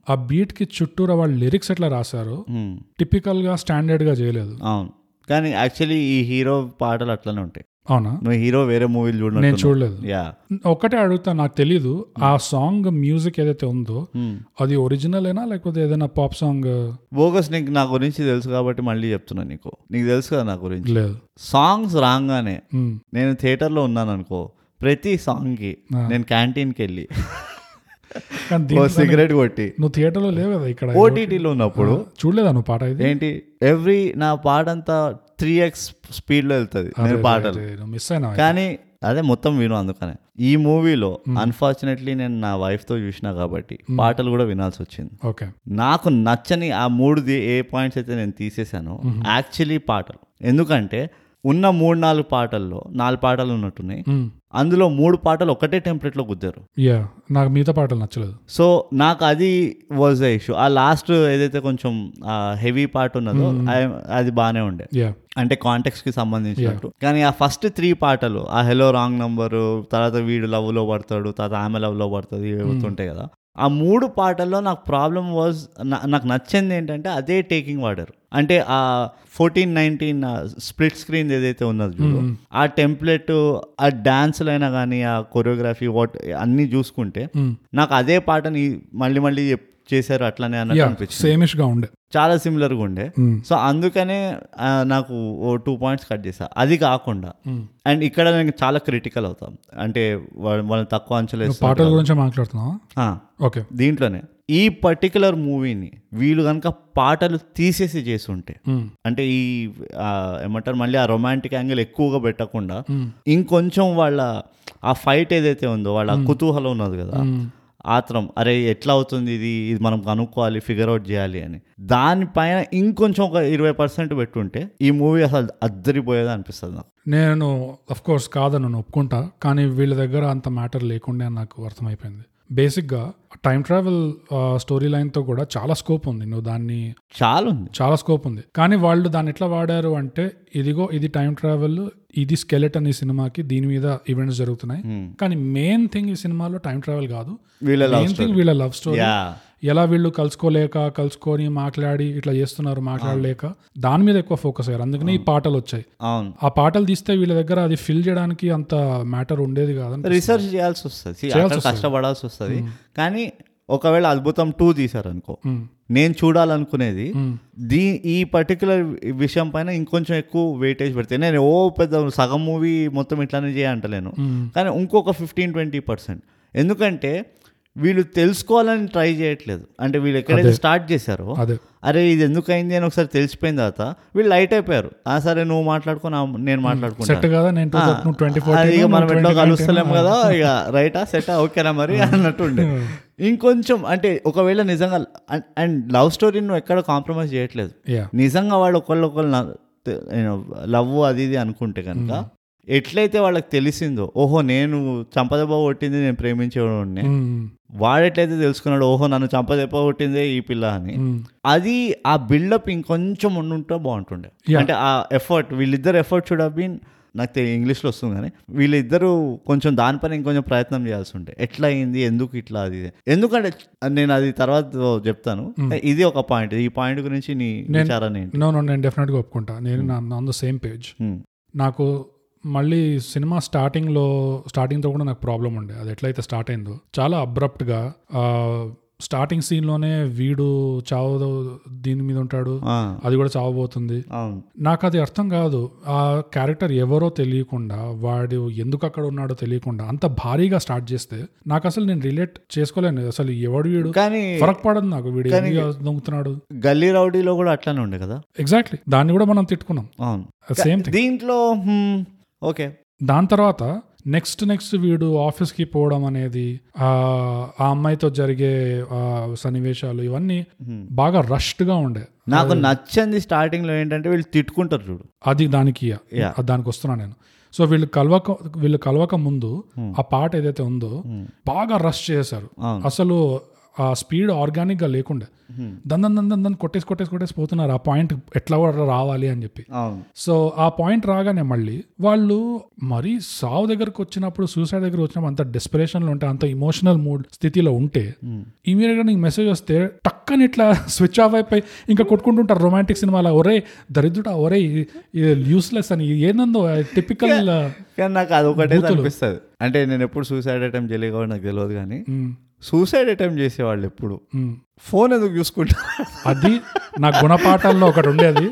S1: ఆ బీట్కి చుట్టూరా వాళ్ళు లిరిక్స్ ఎట్లా రాశారో. టిపికల్గా స్టాండర్డ్గా చేయలేదు
S2: కానీ యాక్చువల్లీ ఈ హీరో పాటలు అట్లనే ఉంటాయి
S1: అవునా?
S2: నువ్వు హీరో వేరే మూవీలు
S1: నేను
S2: చూడలేదు.
S1: చూడలేదు
S2: యా
S1: ఒక్కటే అడుగుతా నాకు తెలీదు. ఆ సాంగ్ మ్యూజిక్ ఏదైతే ఉందో అది ఒరిజినల్ ఏనా లేకపోతే ఏదైనా పాప్ సాంగ్
S2: బోగస్ నీకు నా గురించి తెలుసు కాబట్టి మళ్ళీ చెప్తున్నా నీకు. నీకు తెలుసు కదా నా గురించి?
S1: లేదు.
S2: సాంగ్స్ రాగానే
S1: మ్.
S2: నేను థియేటర్లో ఉన్నాను అనుకో ప్రతి సాంగ్కి
S1: ఆ.
S2: నేను క్యాంటీన్కి వెళ్ళి. సిగరెట్ కొట్టి.
S1: నువ్వు థియేటర్లో లేవు కదా ఇక్కడ
S2: ఓటీటీలో ఉన్నప్పుడు.
S1: చూడలేదా నువ్వు పాట ఇది?
S2: ఏంటి? ఎవ్రీ నా పాట అంతా త్రీ ఎక్స్ స్పీడ్లో వెళ్తుంది నేను పాటలు.
S1: మిస్ అయినా
S2: కానీ అదే మొత్తం విను అందుకనే. ఈ మూవీలో అన్ఫార్చునేట్లీ నేను నా wife తో చూసిన కాబట్టి పాటలు కూడా వినాల్సి వచ్చింది.
S1: ఓకే.
S2: నాకు నచ్చని ఆ మూడు ఏ పాయింట్స్ అయితే నేను తీసేశానో యాక్చువల్లీ పాటలు. ఎందుకంటే ఉన్న మూడు నాలుగు పాటల్లో నాలుగు పాటలు ఉన్నట్టున్నాయి.
S1: మ్మ్.
S2: అందులో మూడు పాటలు ఒకటే టెంప్లెట్లో గుద్దారు.
S1: యా నాకు మిగతా పాటలు నచ్చలేదు.
S2: సో నాకు అది వాజ్ ద ఇష్యూ ఆ లాస్ట్ ఏదైతే కొంచెం హెవీ పార్ట్ ఉన్నదో I- అది బాగానే ఉండే. అంటే కాంటెక్స్కి సంబంధించినట్టు. కానీ ఆ ఫస్ట్ త్రీ పాటలు ఆ హెలో రాంగ్ నంబరు తర్వాత వీడు లవ్లో పడతాడు తర్వాత ఆమె లవ్లో పడుతుంది ఉంటాయి కదా. ఆ మూడు పాటల్లో నాకు ప్రాబ్లం వాజ్ నాకు నచ్చింది ఏంటంటే అదే టేకింగ్ వాడారు అంటే ఆ ఫోర్టీన్ నైన్టీన్ స్ప్లిట్ స్క్రీన్ ఏదైతే ఉన్నది చూడు ఆ టెంప్లెట్ ఆ డాన్స్లైనా కానీ ఆ కొరియోగ్రఫీ వాట్ అన్నీ చూసుకుంటే. నాకు అదే పాటని మళ్ళీ మళ్ళీ చేశారు అట్లనే అన్నట్టు అనిపించింది
S1: సేమిష్గా ఉండే
S2: చాలా సిమిలర్గా ఉండే
S1: మ్మ్.
S2: సో అందుకనే ఆ, నాకు ఓ టూ పాయింట్స్ కట్ చేసా అది కాకుండా. అండ్ ఇక్కడ నేను చాలా క్రిటికల్ అవుతాం అంటే వాళ్ళ- వాళ్ళని తక్కువ
S1: నువ్వు పాటల గురించి మాట్లాడుతున్నావా
S2: ఆ,
S1: ఓకే
S2: దీంట్లోనే ఈ పర్టికులర్ మూవీని వీళ్ళు కనుక పాటలు తీసేసి చేసి ఉంటే
S1: మ్మ్.
S2: అంటే ఈ ఏమంటారు మళ్ళీ ఆ రొమాంటిక్ యాంగిల్ ఎక్కువగా పెట్టకుండా. ఇంకొంచెం వాళ్ళ ఆ ఫైట్ ఏదైతే ఉందో వాళ్ళ కుతూహలం ఉన్నది కదా. ఆత్రం అరే ఎట్లా అవుతుంది ఇది? ఇది మనం కనుక్కోవాలి ఫిగర్ అవుట్ చేయాలి అని. దానిపైన ఇంకొంచెం ఒక ఇరవై పర్సెంట్ పెట్టుంటే ఈ మూవీ అసలు అద్దరిపోయేది అనిపిస్తుంది నాకు.
S1: నేను అఫ్ కోర్స్ కాదని ఒప్పుకుంటా కానీ వీళ్ళ దగ్గర అంత మ్యాటర్ లేకుండా నాకు అర్థమైపోయింది. బేసిక్గా టైం ట్రావెల్ స్టోరీ లైన్తో కూడా చాలా స్కోప్ ఉంది. నువ్వు దాన్ని
S2: చాలా ఉంది
S1: చాలా స్కోప్ ఉంది. కానీ వాళ్ళు దాన్ని ఎట్లా వాడారు అంటే ఇదిగో ఇది టైం ట్రావెల్ ఇది స్కెలెటన్ ఈ సినిమాకి దీని మీద ఈవెంట్స్ జరుగుతున్నాయి. కానీ మెయిన్ థింగ్ ఈ సినిమాలో టైం ట్రావెల్ కాదు. మెయిన్ థింగ్ వీళ్ళ లవ్ స్టోరీ. ఎలా వీళ్ళు కలుసుకోలేక కలుసుకొని మాట్లాడి ఇట్లా చేస్తున్నారు మాట్లాడలేక దాని మీద ఎక్కువ ఫోకస్ అయ్యారు. అందుకని ఈ పాటలు వచ్చాయి. ఆ పాటలు తీస్తే వీళ్ళ దగ్గర అది ఫిల్ చేయడానికి అంత మ్యాటర్ ఉండేది కాదని
S2: రీసెర్చ్ చేయాల్సి వస్తుంది. కష్టపడాల్సి వస్తుంది. కానీ ఒకవేళ అద్భుతం టూ తీసారనుకో. నేను చూడాలనుకునేది. దీ ఈ పర్టికులర్ విషయం పైన ఇంకొంచెం ఎక్కువ వెయిటేజ్ పెడితే నేను ఓ పెద్ద సగం మూవీ మొత్తం ఇట్లానే చేయంటలేను. కానీ ఇంకొక ఫిఫ్టీన్ ట్వంటీ పర్సెంట్ ఎందుకంటే వీళ్ళు తెలుసుకోవాలని ట్రై చేయట్లేదు. అంటే వీళ్ళు ఎక్కడైతే స్టార్ట్ చేశారో అరే ఇది ఎందుకు అయింది అని ఒకసారి తెలిసిపోయిన తర్వాత వీళ్ళు లైట్ అయిపోయారు. ఆ సరే నువ్వు మాట్లాడుకో నేను
S1: సెట్
S2: మాట్లాడుకుంటాను ఇక మనం ఎట్లా
S1: ఫోర్
S2: కలుస్తలేం కదా ఇక రైటా సెటా ఓకేనా మరి అన్నట్టు ఉండే. ఇంకొంచెం అంటే ఒకవేళ నిజంగా అండ్ లవ్ స్టోరీ నువ్వు ఎక్కడ కాంప్రమైజ్ చేయట్లేదు. నిజంగా వాళ్ళు ఒకళ్ళు ఒకళ్ళు లవ్ అది ఇది అనుకుంటే కనుక ఎట్లయితే వాళ్ళకి తెలిసిందో ఓహో నేను చంపదెబ్బ కొట్టింది నేను ప్రేమించేవాడిని. వాడెట్లయితే తెలుసుకున్నాడు ఓహో నన్ను చంపదెబ్బ కొట్టిందే ఈ పిల్ల అని. అది ఆ బిల్డప్ ఇంకొంచెం ఉండుంటే బాగుంటుండే. అంటే ఆ ఎఫర్ట్ వీళ్ళిద్దరు ఎఫర్ట్ షుడ్ హావ్ బీన్ నాకు ఇంగ్లీష్లో వస్తుంది కానీ వీళ్ళిద్దరూ కొంచెం దానిపైన ఇంకొంచెం ప్రయత్నం చేయాల్సి ఉంటే ఎట్లా అయింది ఎందుకు ఇట్లా అది. ఎందుకంటే నేను అది తర్వాత చెప్తాను. ఇది ఒక పాయింట్. ఈ పాయింట్ గురించి నీ
S1: నేను డెఫినెట్గా ఒప్పుకుంటా. నేను ఆన్ ద సేమ్ పేజ్. నాకు మళ్ళీ సినిమా స్టార్టింగ్లో స్టార్టింగ్తో కూడా నాకు ప్రాబ్లం ఉండే. అది ఎట్లయితే స్టార్ట్ అయిందో. చాలా అబ్రప్ట్గా స్టార్టింగ్ సీన్లోనే వీడు చావు దీని మీద ఉంటాడు. అది కూడా చావబోతుంది. నాకు అది అర్థం కాదు. ఆ క్యారెక్టర్ ఎవరో తెలియకుండా వాడు ఎందుకు అక్కడ ఉన్నాడో తెలియకుండా అంత భారీగా స్టార్ట్ చేస్తే నాకు అసలు నేను రిలేట్ చేసుకోలేను. అసలు ఎవడు వీడు?
S2: కానీ
S1: ఫరక్ పడదు నాకు. వీడు దొంగతున్నాడు?
S2: గల్లీ రౌడీలో కూడా అట్లానే ఉండే కదా?
S1: ఎగ్జాక్ట్లీ దాన్ని కూడా మనం తిట్టుకున్నాం. సేమ్
S2: దీంట్లో ఓకే.
S1: దాని తర్వాత నెక్స్ట్ నెక్స్ట్ వీడు ఆఫీస్కి పోవడం అనేది ఆ ఆ అమ్మాయితో జరిగే సన్నివేశాలు ఇవన్నీ బాగా రష్డ్గా ఉండే.
S2: నాకు నచ్చింది స్టార్టింగ్లో ఏంటంటే వీళ్ళు తిట్టుకుంటారు చూడు.
S1: అది దానికి దానికి వస్తున్నా నేను. సో వీళ్ళు కలవక వీళ్ళు కలవక ముందు ఆ పాట ఏదైతే ఉందో బాగా రష్ చేశారు. అసలు ఆ స్పీడ్ ఆర్గానిక్గా లేకుండే దందన్ దందన్ దన్ కొట్టేసి కొట్టేసి కొట్టేసి పోతున్నారు. ఆ పాయింట్ ఎట్లా కూడా రావాలి అని చెప్పి. సో ఆ పాయింట్ రాగానే మళ్ళీ వాళ్ళు మరీ సావు దగ్గరకు వచ్చినప్పుడు సూసైడ్ దగ్గర వచ్చినప్పుడు అంత డెస్పిరేషన్లో ఉంటే అంత ఇమోషనల్ మూడ్ స్థితిలో ఉంటే ఇమీడియట్గా నీకు మెసేజ్ వస్తే టక్కని ఇట్లా స్విచ్ ఆఫ్ అయిపోయి ఇంకా కొట్టుకుంటుంటారు రొమాంటిక్ సినిమాలో. ఒరే దరిద్రుడా ఒరే యూస్లెస్ అని ఏందో టిపికల్
S2: నాకు అది ఒకటే అనిపిస్తుంది. అంటే నేను ఎప్పుడు సూసైడ్ అటెంప్ట్ చేయలేదు నాకు తెలియదు కానీ సూసైడ్ అటెంప్ట్ చేసేవాళ్ళు ఎప్పుడు. ఫోన్ ఎందుకు చూసుకుంటారు
S1: అది నా గుణపాఠాల్లో ఒకటి ఉండేది.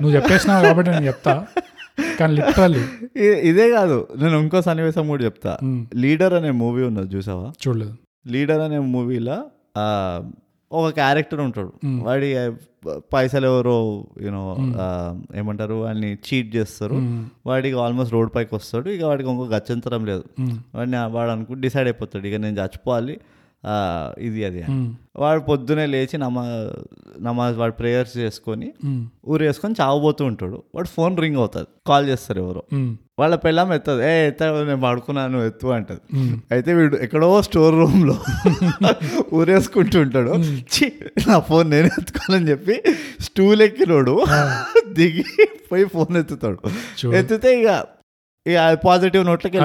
S1: నువ్వు చెప్పేసినావు కాబట్టి నేను చెప్తా. కానీ లిటరల్లీ
S2: ఇదే కాదు. నేను ఇంకో సన్నివేశం కూడా చెప్తా. లీడర్ అనే మూవీ ఉన్నది చూసావా?
S1: చూడలేదు.
S2: లీడర్ అనే మూవీలో ఒక క్యారెక్టర్ ఉంటాడు. వాడి ఆ, పైసలు ఎవరో యూనో ఏమంటారు వాడిని చీట్ చేస్తారు. వాడికి ఆల్మోస్ట్ రోడ్ పైకి వస్తాడు. ఇక వాడికి ఇంకో గత్యంతరం లేదు. వాడిని వాడు అనుకుంటే డిసైడ్ అయిపోతాడు. ఇక నేను చచ్చిపోవాలి. ఇది అది వాడు పొద్దునే లేచి నమా నమాజ్ వాడు ప్రేయర్స్ చేసుకొని ఊరేసుకొని చావబోతూ ఉంటాడు. వాడు ఫోన్ రింగ్ అవుతుంది. కాల్ చేస్తారు ఎవరో. వాళ్ళ పిల్లం ఎత్తదు. ఏ ఎత్త నేను పడుకున్నాను ఎత్తు అంటది. అయితే వీడు ఎక్కడో స్టోర్ రూమ్లో ఊరేసుకుంటూ ఉంటాడు. నా ఫోన్ నేను ఎత్తుకోవాలని చెప్పి స్టూల్ ఎక్కినోడు. దిగి పోయి ఫోన్ ఎత్తుతాడు. ఎత్తితే ఇక పాజిటివ్ నోట్లకి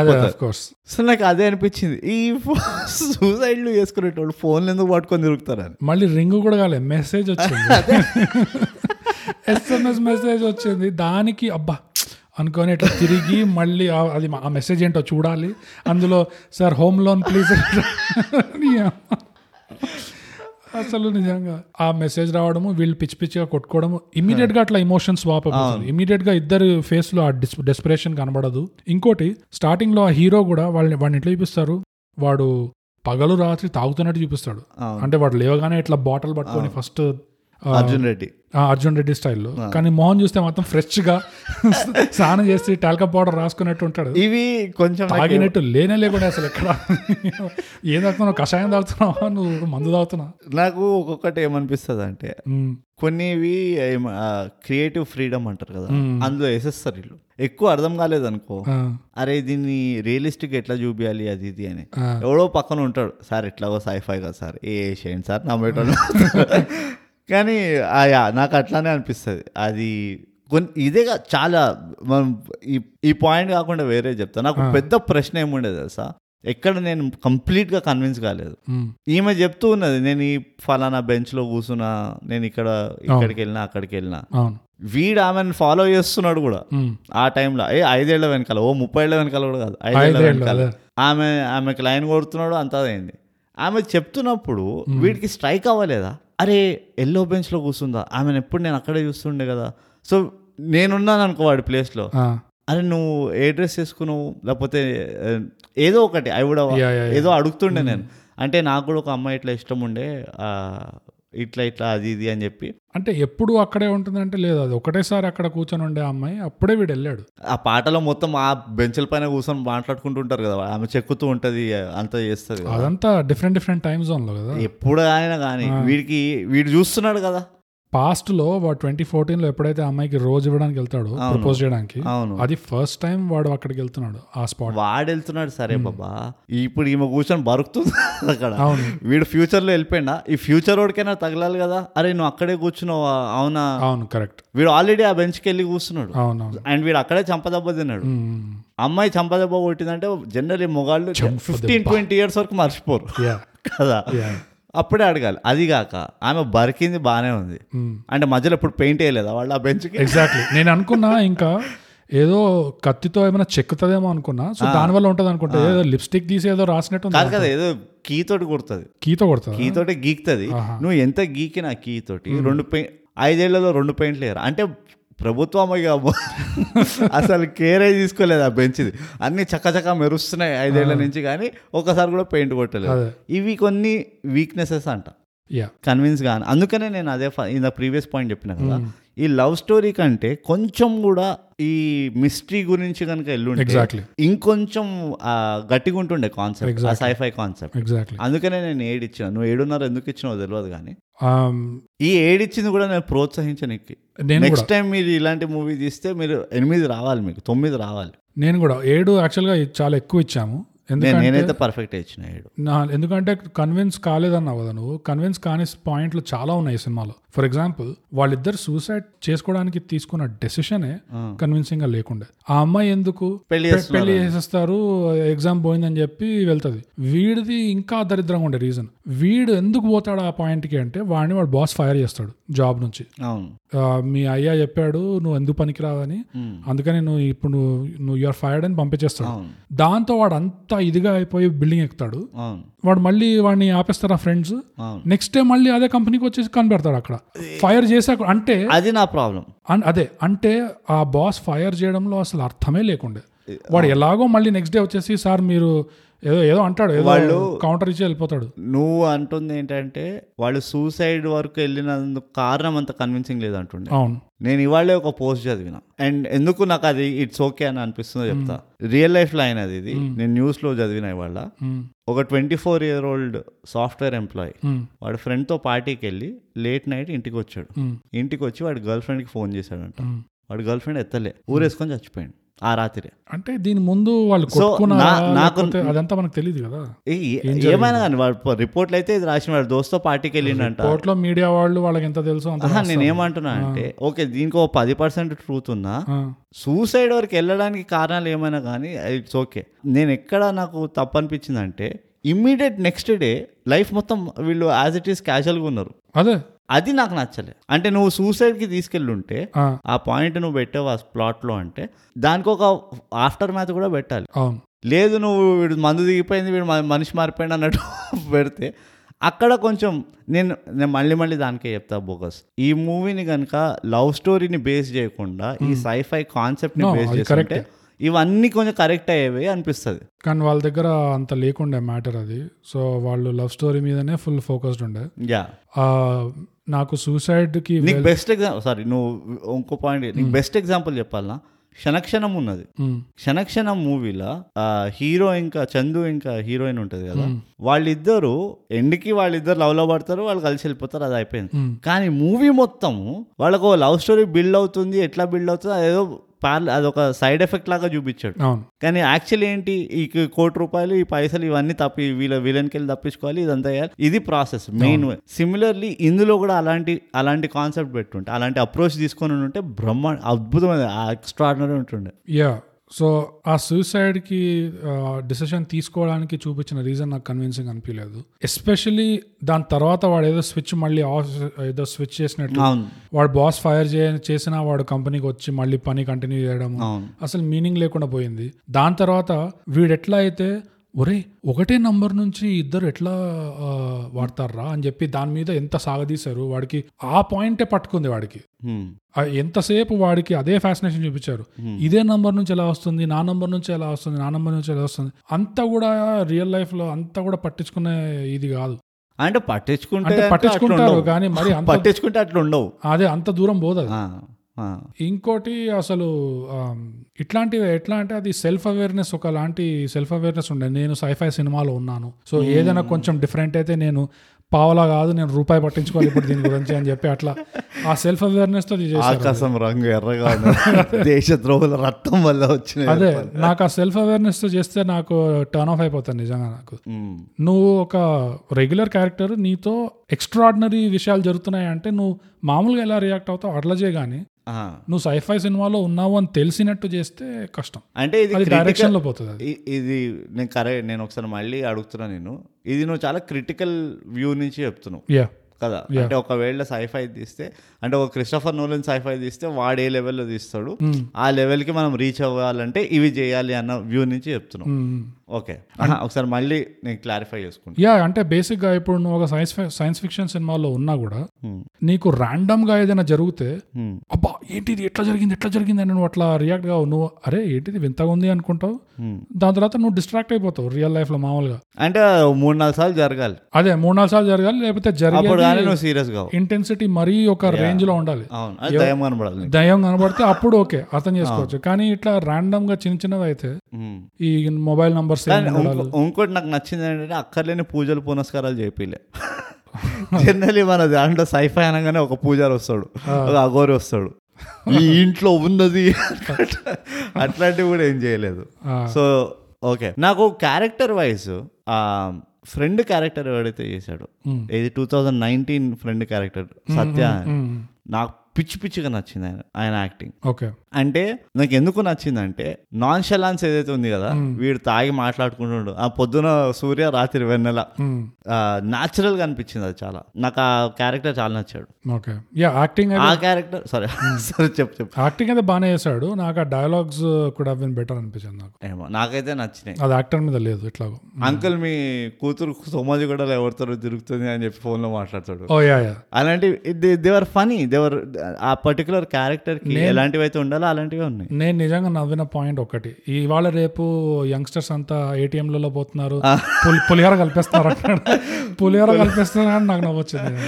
S2: సో నాకు అదే అనిపించింది. ఈ సూసైడ్లు చేసుకునేటోళ్ళు ఫోన్లు ఎందుకు పట్టుకొని తిరుగుతారని.
S1: మళ్ళీ రింగ్ కూడా కాలే మెసేజ్ వచ్చింది. ఎస్ఎంఎస్ మెసేజ్ వచ్చింది. దానికి అబ్బా అనుకొని ఇట్లా తిరిగి మళ్ళీ అది ఆ మెసేజ్ ఏంటో చూడాలి. అందులో సార్ హోమ్ లోన్ ప్లీజ్ అసలు నిజంగా ఆ మెసేజ్ రావడము వీళ్ళు పిచ్చి పిచ్చిగా కొట్టుకోవడము ఇమీడియట్గా అట్లా ఇమోషన్స్ వాప్ అవుతుంది ఇమీడియట్గా ఇద్దరు ఫేస్లో ఆ డెస్పిరేషన్ కనబడదు. ఇంకోటి స్టార్టింగ్లో ఆ హీరో కూడా వాళ్ళని వాడిని ఎట్లా చూపిస్తారు? వాడు పగలు రాత్రి తాగుతున్నట్టు చూపిస్తాడు. అంటే వాడు లేవగానే ఇట్లా బాటిల్ పట్టుకొని ఫస్ట్
S2: అర్జున్ రెడ్డి.
S1: అర్జున్ రెడ్డి స్టైల్లో. కానీ మోహన్ చూస్తే మాత్రం ఫ్రెష్గా స్నానం చేసి టాల్కా పౌడర్ రాసుకున్నట్టు ఉంటాడు.
S2: ఇవి కొంచెం
S1: తాగినట్టు లేనే లేకుండా అసలు ఎక్కడ? ఏం తాగుతున్నావు? కషాయం తాగుతున్నావా? నువ్వు మందు తాగుతున్నావు
S2: నాకు ఒక్కొక్కటి ఏమనిపిస్తుంది అంటే కొన్నివి క్రియేటివ్ ఫ్రీడమ్ అంటారు కదా. అందులో వేసేస్తారు వీళ్ళు. ఎక్కువ అర్థం కాలేదనుకో
S1: ఆ,
S2: అరే దీన్ని రియలిస్టిక్ ఎట్లా చూపించాలి అది ఇది అని. ఎవడో పక్కన ఉంటాడు సార్ ఎట్లాగో సైఫై కదా సార్ ఏ చేయండి సార్ నమ్మేటోళ్ళు కానీ ఆ యా, నాకు అట్లానే అనిపిస్తుంది. అది కొన్ని ఇదేగా చాలా మనం ఈ ఈ పాయింట్ కాకుండా వేరే చెప్తా. నాకు పెద్ద ప్రశ్న ఏముండేది తెలుసా? ఎక్కడ నేను కంప్లీట్గా కన్విన్స్ కాలేదు. ఈమె చెప్తూ ఉన్నది నేను ఈ ఫలానా బెంచ్లో కూర్చున్నా నేను ఇక్కడ ఇక్కడికి వెళ్ళినా అక్కడికి వెళ్ళినా వీడు ఆమెను ఫాలో చేస్తున్నాడు కూడా. ఆ టైంలో ఏ ఐదేళ్ళ వెనకాల ఓ ముప్పై ఏళ్ళ వెనకాల కూడా కాదు
S1: ఐదేళ్ళ
S2: వెనకాల. ఆమె ఆమెకి లైన్ కొడుతున్నాడు అంతా అయింది. ఆమె చెప్తున్నప్పుడు వీడికి స్ట్రైక్ అవ్వలేదా? అరే ఎల్లో బెంచ్లో కూర్చుందా? ఆమెను ఎప్పుడు నేను అక్కడే చూస్తుండే కదా. సో నేనున్నాను అనుకో వాడి ప్లేస్లో. అరే నువ్వు ఏ డ్రెస్ వేసుకున్నావు? లేకపోతే ఏదో ఒకటి అవి కూడా
S1: Yeah, yeah, yeah.
S2: ఏదో అడుగుతుండే నేను. అంటే నాకు కూడా ఒక అమ్మాయి ఇట్లా ఇష్టం ఉండే. ఇట్లా ఇట్లా అది ఇది అని చెప్పి.
S1: అంటే ఎప్పుడు అక్కడే ఉంటుందంటే లేదు అది ఒకటేసారి అక్కడ కూర్చొని ఉండే అమ్మాయి అప్పుడే వీడు వెళ్ళాడు.
S2: ఆ పాటలో మొత్తం ఆ బెంచ్ల పైన కూర్చొని మాట్లాడుకుంటుంటారు కదా ఆమె చెక్కుతూ ఉంటది అంతా చేస్తుంది
S1: అదంతా డిఫరెంట్ డిఫరెంట్ టైం జోన్లో కదా.
S2: ఎప్పుడు అయినా కానీ వీడికి వీడు చూస్తున్నాడు కదా.
S1: పాస్ట్లో వాడు ట్వంటీ ఫోర్టీన్లో ఎప్పుడైతే అమ్మాయికి రోజు ఇవ్వడానికి వెళ్తాడో ప్రపోజ్ చేయడానికి అది ఫస్ట్ టైం వాడు అక్కడికి వెళ్తున్నాడు ఆ స్పాట్
S2: వాడు వెళ్తున్నాడు సరే బాబా. ఇప్పుడు ఈమె కూర్చొని బరుకుతుంది అక్కడ.
S1: అవును.
S2: వీడు ఫ్యూచర్లో వెళ్ళిపోయినా ఈ ఫ్యూచర్ వాడికైనా తగలాలి కదా. అరే నువ్వు అక్కడే కూర్చున్నావా? అవునా?
S1: అవును కరెక్ట్
S2: వీడు ఆల్రెడీ ఆ బెంచ్కి వెళ్ళి కూర్చున్నాడు.
S1: అవును
S2: అండ్ వీడు అక్కడే చంపదెబ్బ తిన్నాడు.
S1: మ్మ్.
S2: అమ్మాయి చంపదెబ్బ కొట్టిందంటే జనరల్లీ మొగాళ్ళు. ఫిఫ్టీన్ ట్వంటీ ఇయర్స్ వరకు మర్చిపోరు.
S1: యా
S2: కదా?
S1: యా
S2: అప్పుడే అడగాలి. అది కాక ఆమె బరికింది బాగానే ఉంది. అంటే మధ్యలో ఇప్పుడు పెయింట్ వేయలేదా వాళ్ళు ఆ బెంచ్కి?
S1: ఎగ్జాక్ట్లీ నేను అనుకున్నా ఇంకా ఏదో కత్తితో ఏమైనా చెక్కుతుందేమో అనుకున్నా. సో దానివల్ల ఉంటుంది అనుకుంటా. ఏదో లిప్స్టిక్ తీసి ఏదో రాసినట్టు ఉంది.
S2: కాదు కదా ఏదో కీ తోటి కొడుతుంది.
S1: కీతో కొడుతుంది?
S2: కీ తోటి గీక్తుంది. నువ్వు ఎంత గీకినా కీ తోటి రెండు పెయింట్ ఐదేళ్ళలో రెండు పెయింట్లు వేయరు? అంటే ప్రభుత్వం ఇక అసలు కేరే తీసుకోలేదు ఆ బెంచ్ది అన్ని చక్కచక్క మెరుస్తున్నాయి ఐదేళ్ళ నుంచి కానీ ఒకసారి కూడా పెయింట్ కొట్టలేదు. ఇవి కొన్ని వీక్నెసెస్ అంట. కన్విన్స్ గాను. అందుకనే నేను అదే ద ప్రీవియస్ పాయింట్ చెప్పిన కదా ఈ లవ్ స్టోరీ కంటే కొంచెం కూడా ఈ మిస్టరీ గురించి కనుక
S1: ఎగ్జాక్ట్లీ
S2: ఇంకొంచెం గట్టిగా ఉంటుండే కాన్సెప్ట్. సైఫై కాన్సెప్ట్
S1: ఎగ్జాక్ట్లీ
S2: అందుకనే నేను ఏడు ఇచ్చిన నువ్వు ఏడున్నర ఎందుకు ఇచ్చినావో తెలియదు కానీ ఈ ఏడిచ్చింది కూడా నేను ప్రోత్సహించాను
S1: నేను
S2: నెక్స్ట్ టైం మీరు ఇలాంటి మూవీ తీస్తే మీరు ఎనిమిది రావాలి మీకు తొమ్మిది రావాలి.
S1: నేను కూడా. ఏడు యాక్చువల్గా చాలా ఎక్కువ ఇచ్చాము.
S2: నేనైతే పర్ఫెక్ట్ ఇచ్చిన
S1: ఎందుకంటే కన్విన్స్ కాలేదన్నావు కదా నువ్వు కన్విన్స్ కాని పాయింట్లు చాలా ఉన్నాయి సినిమాలో. ఫర్ ఎగ్జాంపుల్ వాళ్ళిద్దరు సూసైడ్ చేసుకోవడానికి తీసుకున్న డెసిషనే. కన్విన్సింగ్గా లేకుండే. ఆ అమ్మాయి ఎందుకు? పెళ్ళి చేసేస్తారు ఎగ్జామ్ పోయిందని చెప్పి వెళ్తది. వీడిది ఇంకా దరిద్రంగా ఉండే రీజన్ వీడు ఎందుకు పోతాడు ఆ పాయింట్కి అంటే వాడిని వాడు బాస్ ఫైర్ చేస్తాడు జాబ్ నుంచి. మీ అయ్యా చెప్పాడు నువ్వు ఎందుకు పనికిరావని. అందుకని నువ్వు ఇప్పుడు నువ్వు నువ్వు యూఆర్ ఫైర్డ్ అని పంపించేస్తాడు. దాంతో వాడు అంతా ఇదిగా అయిపోయి బిల్డింగ్ ఎక్కుతాడు. వాడు మళ్ళీ వాడిని ఆపేస్తారు ఆ ఫ్రెండ్స్. నెక్స్ట్ డే మళ్ళీ అదే కంపెనీకి వచ్చేసి కనిపెడతాడు అక్కడ. ఫైర్ చేశాక అంటే
S2: అది నా ప్రాబ్లం.
S1: అదే అంటే ఆ బాస్ ఫైర్ చేయడంలో అసలు అర్థమే లేకుండే. వాడు ఎలాగో మళ్ళీ నెక్స్ట్ డే వచ్చేసి సార్ మీరు ఏదో ఏదో అంటాడు
S2: వాళ్ళు-
S1: కౌంటర్ ఇచ్చి వెళ్ళిపోతాడు.
S2: నువ్వు అంటుంది ఏంటంటే వాళ్ళు సూసైడ్ వరకు వెళ్ళినందుకు కారణం అంత కన్విన్సింగ్ లేదు అంటుండే
S1: అవును.
S2: నేను ఇవాళే ఒక పోస్ట్ చదివిన. అండ్ ఎందుకు నాకు అది ఇట్స్ ఓకే అని అనిపిస్తుందో చెప్తా. రియల్ లైఫ్లో అయినది ఇది. నేను న్యూస్లో చదివిన ఇవాళ. ఒక twenty four year old software employee వాడు ఫ్రెండ్తో పార్టీకి వెళ్ళి లేట్ నైట్ ఇంటికి వచ్చాడు. ఇంటికి వచ్చి వాడి గర్ల్ ఫ్రెండ్కి ఫోన్ చేశాడంట. వాడి గర్ల్ ఫ్రెండ్ ఎత్తలే. ఊరేసుకొని చచ్చిపోయాడు. ఆ రాత్రి.
S1: అంటే దీని ముందు వాళ్ళు
S2: నాకు-
S1: అదంతా మనకు తెలియదు కదా.
S2: ఏమైనా కానీ వాడు రిపోర్ట్లు అయితే ఇది రాసిన వాడు దోస్తో పార్టీకి వెళ్ళిండంట.
S1: కోర్టులో మీడియా వాళ్ళు వాళ్ళకి ఎంత తెలుసు
S2: నేను ఏమంటున్నా అంటే ఓకే దీనికి ఒక పది పర్సెంట్ ట్రూత్ ఉన్నా సూసైడ్ వరకు వెళ్ళడానికి కారణాలు ఏమైనా కానీ ఇట్స్ ఓకే నేను ఎక్కడ నాకు తప్పు అనిపించింది అంటే ఇమ్మీడియట్ నెక్స్ట్ డే లైఫ్ మొత్తం వీళ్ళు యాజ్ ఇట్ ఈస్ క్యాజువల్గా ఉన్నారు.
S1: అదే.
S2: అది నాకు నచ్చలే అంటే నువ్వు సూసైడ్కి తీసుకెళ్ళుంటే
S1: ఆ,
S2: ఆ పాయింట్ నువ్వు పెట్టావు ఆ ప్లాట్లో అంటే దానికి ఒక ఆఫ్టర్ మ్యాథ్ కూడా పెట్టాలి. లేదు నువ్వు వీడు మందు దిగిపోయింది వీడు మనిషి మారిపోయింది అన్నట్టు పెడితే అక్కడ కొంచెం నేను నేను మళ్ళీ మళ్ళీ దానికే చెప్తా బోగస్. ఈ మూవీని కనుక లవ్ స్టోరీని బేస్ చేయకుండా ఈ సైఫై కాన్సెప్ట్ని బేస్ చేసుకుంటే ఇవన్నీ కొంచెం కరెక్ట్ అయ్యేవి అనిపిస్తుంది.
S1: కానీ వాళ్ళ దగ్గర అంత లేకుండే మ్యాటర్ అది. సో వాళ్ళు లవ్ స్టోరీ మీదనే ఫుల్ ఫోకస్డ్ ఉండే.
S2: యా
S1: నాకు సూసైడ్కి
S2: నీకు బెస్ట్ ఎగ్జాంపుల్ సారీ నువ్వు ఇంకో పాయింట్ నీకు బెస్ట్ ఎగ్జాంపుల్ చెప్పాలనా క్షణక్షణం ఉన్నది.
S1: ఉమ్,
S2: క్షణక్షణం మూవీలో హీరో ఇంకా చందు ఇంకా హీరోయిన్ ఉంటుంది కదా. వాళ్ళిద్దరు ఎండ్కి వాళ్ళిద్దరు లవ్లో పడతారు వాళ్ళు కలిసి వెళ్ళిపోతారు అది అయిపోయింది.
S1: ఉమ్,
S2: కానీ మూవీ మొత్తము వాళ్ళకు లవ్ స్టోరీ బిల్డ్ అవుతుంది ఎట్లా బిల్డ్ అవుతుంది అదేదో పార్ అదొక సైడ్ ఎఫెక్ట్ లాగా చూపించాడు. కానీ యాక్చువల్లీ ఏంటి ఈ కోటి రూపాయలు ఈ పైసలు ఇవన్నీ తప్పి వీళ్ళ విలన్కి వెళ్ళి తప్పించుకోవాలి ఇదంతా చేయాలి. ఇది ప్రాసెస్. మెయిన్ సిమిలర్లీ ఇందులో కూడా అలాంటి అలాంటి కాన్సెప్ట్ పెట్టుంటే అలాంటి అప్రోచ్ తీసుకొని ఉంటే బ్రహ్మ అద్భుతమైన ఎక్స్ట్రాడినరీ ఉంటుండే.
S1: యా సో ఆ సూసైడ్కి డిసిషన్ తీసుకోవడానికి చూపించిన రీజన్ నాకు కన్విన్సింగ్ అనిపించలేదు ఎస్పెషలీ దాని తర్వాత వాడు ఏదో స్విచ్ మళ్ళీ ఆఫ్ ఏదో స్విచ్ చేసినట్టు వాడు బాస్ ఫైర్ చేసినా వాడు కంపెనీకి వచ్చి మళ్ళీ పని కంటిన్యూ చేయడం అసలు మీనింగ్ లేకుండా పోయింది. దాని తర్వాత వీడు ఎట్లా అయితే ఒరే ఒకటే నంబర్ నుంచి ఇద్దరు ఎట్లా వాడతారా అని చెప్పి దాని మీద ఎంత సాగదీశారు? వాడికి ఆ పాయింటే పట్టుకుంది వాడికి. ఎంతసేపు వాడికి అదే ఫ్యాసినేషన్ చూపించారు. ఇదే నంబర్ నుంచి ఎలా వస్తుంది? నా నంబర్ నుంచి ఎలా వస్తుంది? నా నంబర్ నుంచి ఎలా వస్తుంది? అంతా కూడా రియల్ లైఫ్లో అంతా కూడా పట్టించుకునే ఇది కాదు.
S2: అంటే పట్టించుకుంటే
S1: పట్టించుకుంటారు. కానీ మరి
S2: పట్టించుకుంటే అట్లా ఉండవు
S1: అదే అంత దూరం పోదు. ఇంకోటి అసలు ఇట్లాంటివి ఎట్లా అంటే అది సెల్ఫ్ అవేర్నెస్ ఒకలాంటి సెల్ఫ్ అవేర్నెస్ ఉండే. నేను సైఫై సినిమాలో ఉన్నాను. సో ఏదైనా కొంచెం డిఫరెంట్ అయితే నేను పావలా కాదు నేను రూపాయి పట్టించుకోవాలి ఇప్పుడు దీని గురించి అని చెప్పి అట్లా ఆ సెల్ఫ్ అవేర్నెస్తో
S2: ఆకాశం రంగు ఎర్రగా రక్తం వల్ల వచ్చిన
S1: అదే నాకు ఆ సెల్ఫ్ అవేర్నెస్తో చేస్తే నాకు టర్న్ ఆఫ్ అయిపోతాను నిజంగా నాకు. నువ్వు ఒక రెగ్యులర్ క్యారెక్టర్ నీతో ఎక్స్ట్రాడినరీ విషయాలు జరుగుతున్నాయి అంటే నువ్వు మామూలుగా ఎలా రియాక్ట్ అవుతావు అట్లా చేయగాని నువ్వు సైఫై సినిమాలో ఉన్నావు అని తెలిసినట్టు చేస్తే కష్టం.
S2: అంటే ఇది
S1: డైరెక్షన్లో పోతుంది
S2: ఇది నేను కరెక్ట్ నేను ఒకసారి మళ్ళీ అడుగుతున్నా నేను ఇది నువ్వు చాలా క్రిటికల్ వ్యూ నుంచి చెప్తున్నావు.
S1: యా
S2: కదా. అంటే ఒకవేళ సైఫై తీస్తే అంటే ఒక క్రిస్టఫర్ నోలన్ సైఫై తీస్తే వాడు ఏ లెవెల్లో తీస్తాడు? ఆ లెవెల్కి మనం రీచ్ అవ్వాలంటే ఇవి చేయాలి అన్న వ్యూ నుంచి చెప్తున్నాం. ఓకే ఒకసారి మళ్ళీ నేను క్లారిఫై చేసుకుంటా.
S1: యా అంటే బేసిక్గా ఇప్పుడు నువ్వు ఒక సైన్స్ సైన్స్ ఫిక్షన్ సినిమాలో ఉన్నా కూడా
S2: Hmm.
S1: నీకు ర్యాండమ్గా ఏదైనా జరిగితే
S2: Hmm.
S1: అబ్బా ఏంటిది? ఎట్లా జరిగింది? ఎట్లా జరిగింది? అని నువ్వు అట్లా రియాక్ట్ కావు. నువ్వు అరే ఏంటిది? వింతగా ఉంది అనుకుంటావు.
S2: Hmm.
S1: దాని తర్వాత నువ్వు డిస్ట్రాక్ట్ అయిపోతావు రియల్ లైఫ్లో మామూలుగా.
S2: అంటే మూడు నాలుగు సార్లు జరగాలి.
S1: అదే మూడు నాలుగు సార్లు జరగాలి లేకపోతే జరిగే
S2: నువ్వు సీరియస్
S1: ఇంటెన్సిటీ మరీ ఒక రేంజ్లో ఉండాలి.
S2: దయం కనబడాలి.
S1: దయం కనబడితే అప్పుడు ఓకే అర్థం చేసుకోవచ్చు. కానీ ఇట్లా ర్యాండమ్గా చిన్న చిన్నవి అయితే. ఈ మొబైల్ నంబర్స్
S2: ఇంకోటి నాకు నచ్చింది ఏంటంటే అక్కర్లేని పూజలు పునస్కారాలు చేపిలే. జనరలీ మన దాంట్లో సైఫై అనగానే ఒక పూజారి వస్తాడు ఒక అఘోరి వస్తాడు. ఈ ఇంట్లో ఉన్నది అట్లాంటివి కూడా ఏం చేయలేదు. సో ఓకే నాకు క్యారెక్టర్ వైజ్ ఫ్రెండ్ క్యారెక్టర్ ఎవడైతే చేశాడు ఇది two thousand nineteen friend character Satya నాకు పిచ్చి పిచ్చిగా నచ్చింది ఆయన ఆయన యాక్టింగ్.
S1: ఓకే.
S2: అంటే నాకు ఎందుకు నచ్చిందంటే నాన్ షలాన్స్ ఏదైతే ఉంది కదా వీడు తాగి మాట్లాడుకుంటుండు ఆ పొద్దున సూర్య రాత్రి వెన్నెల. న్యాచురల్గా అనిపించింది అది చాలా. నాకు ఆ క్యారెక్టర్ చాలా నచ్చాడు.
S1: ఓకే. యా యాక్టింగ్
S2: ఆ క్యారెక్టర్ సరే సరే చెప్పు చెప్పు.
S1: యాక్టింగ్ అయితే బాగానే చేశాడు. నాకు ఆ డైలాగ్స్ కూడా బిన్ బెటర్ అనిపించింది నాకు.
S2: ఏమో నాకైతే నచ్చినాయి.
S1: అది యాక్టర్ మీద లేదు ఇట్లాగో
S2: అంకుల్ మీ కూతురు సోమాజి కూడా ఎవరితో తిరుగుతుంది అని చెప్పి ఫోన్లో మాట్లాడతాడు.
S1: ఓ యా యా
S2: అలాంటి దేవర్ ఫనీ దేవర్ ఆ పర్టికులర్ క్యారెక్టర్ ఎలాంటివి అయితే ఉండాలో అలాంటివే ఉన్నాయి.
S1: నేను నిజంగా నవ్విన పాయింట్ ఒకటి. ఇవాళ రేపు యంగ్స్టర్స్ అంతా ఏటీఎంలలో పోతున్నారు. పులి- పులిహోర కల్పిస్తున్నారు పులిహోర కల్పిస్తున్నారు అని నాకు నవ్వొచ్చింది.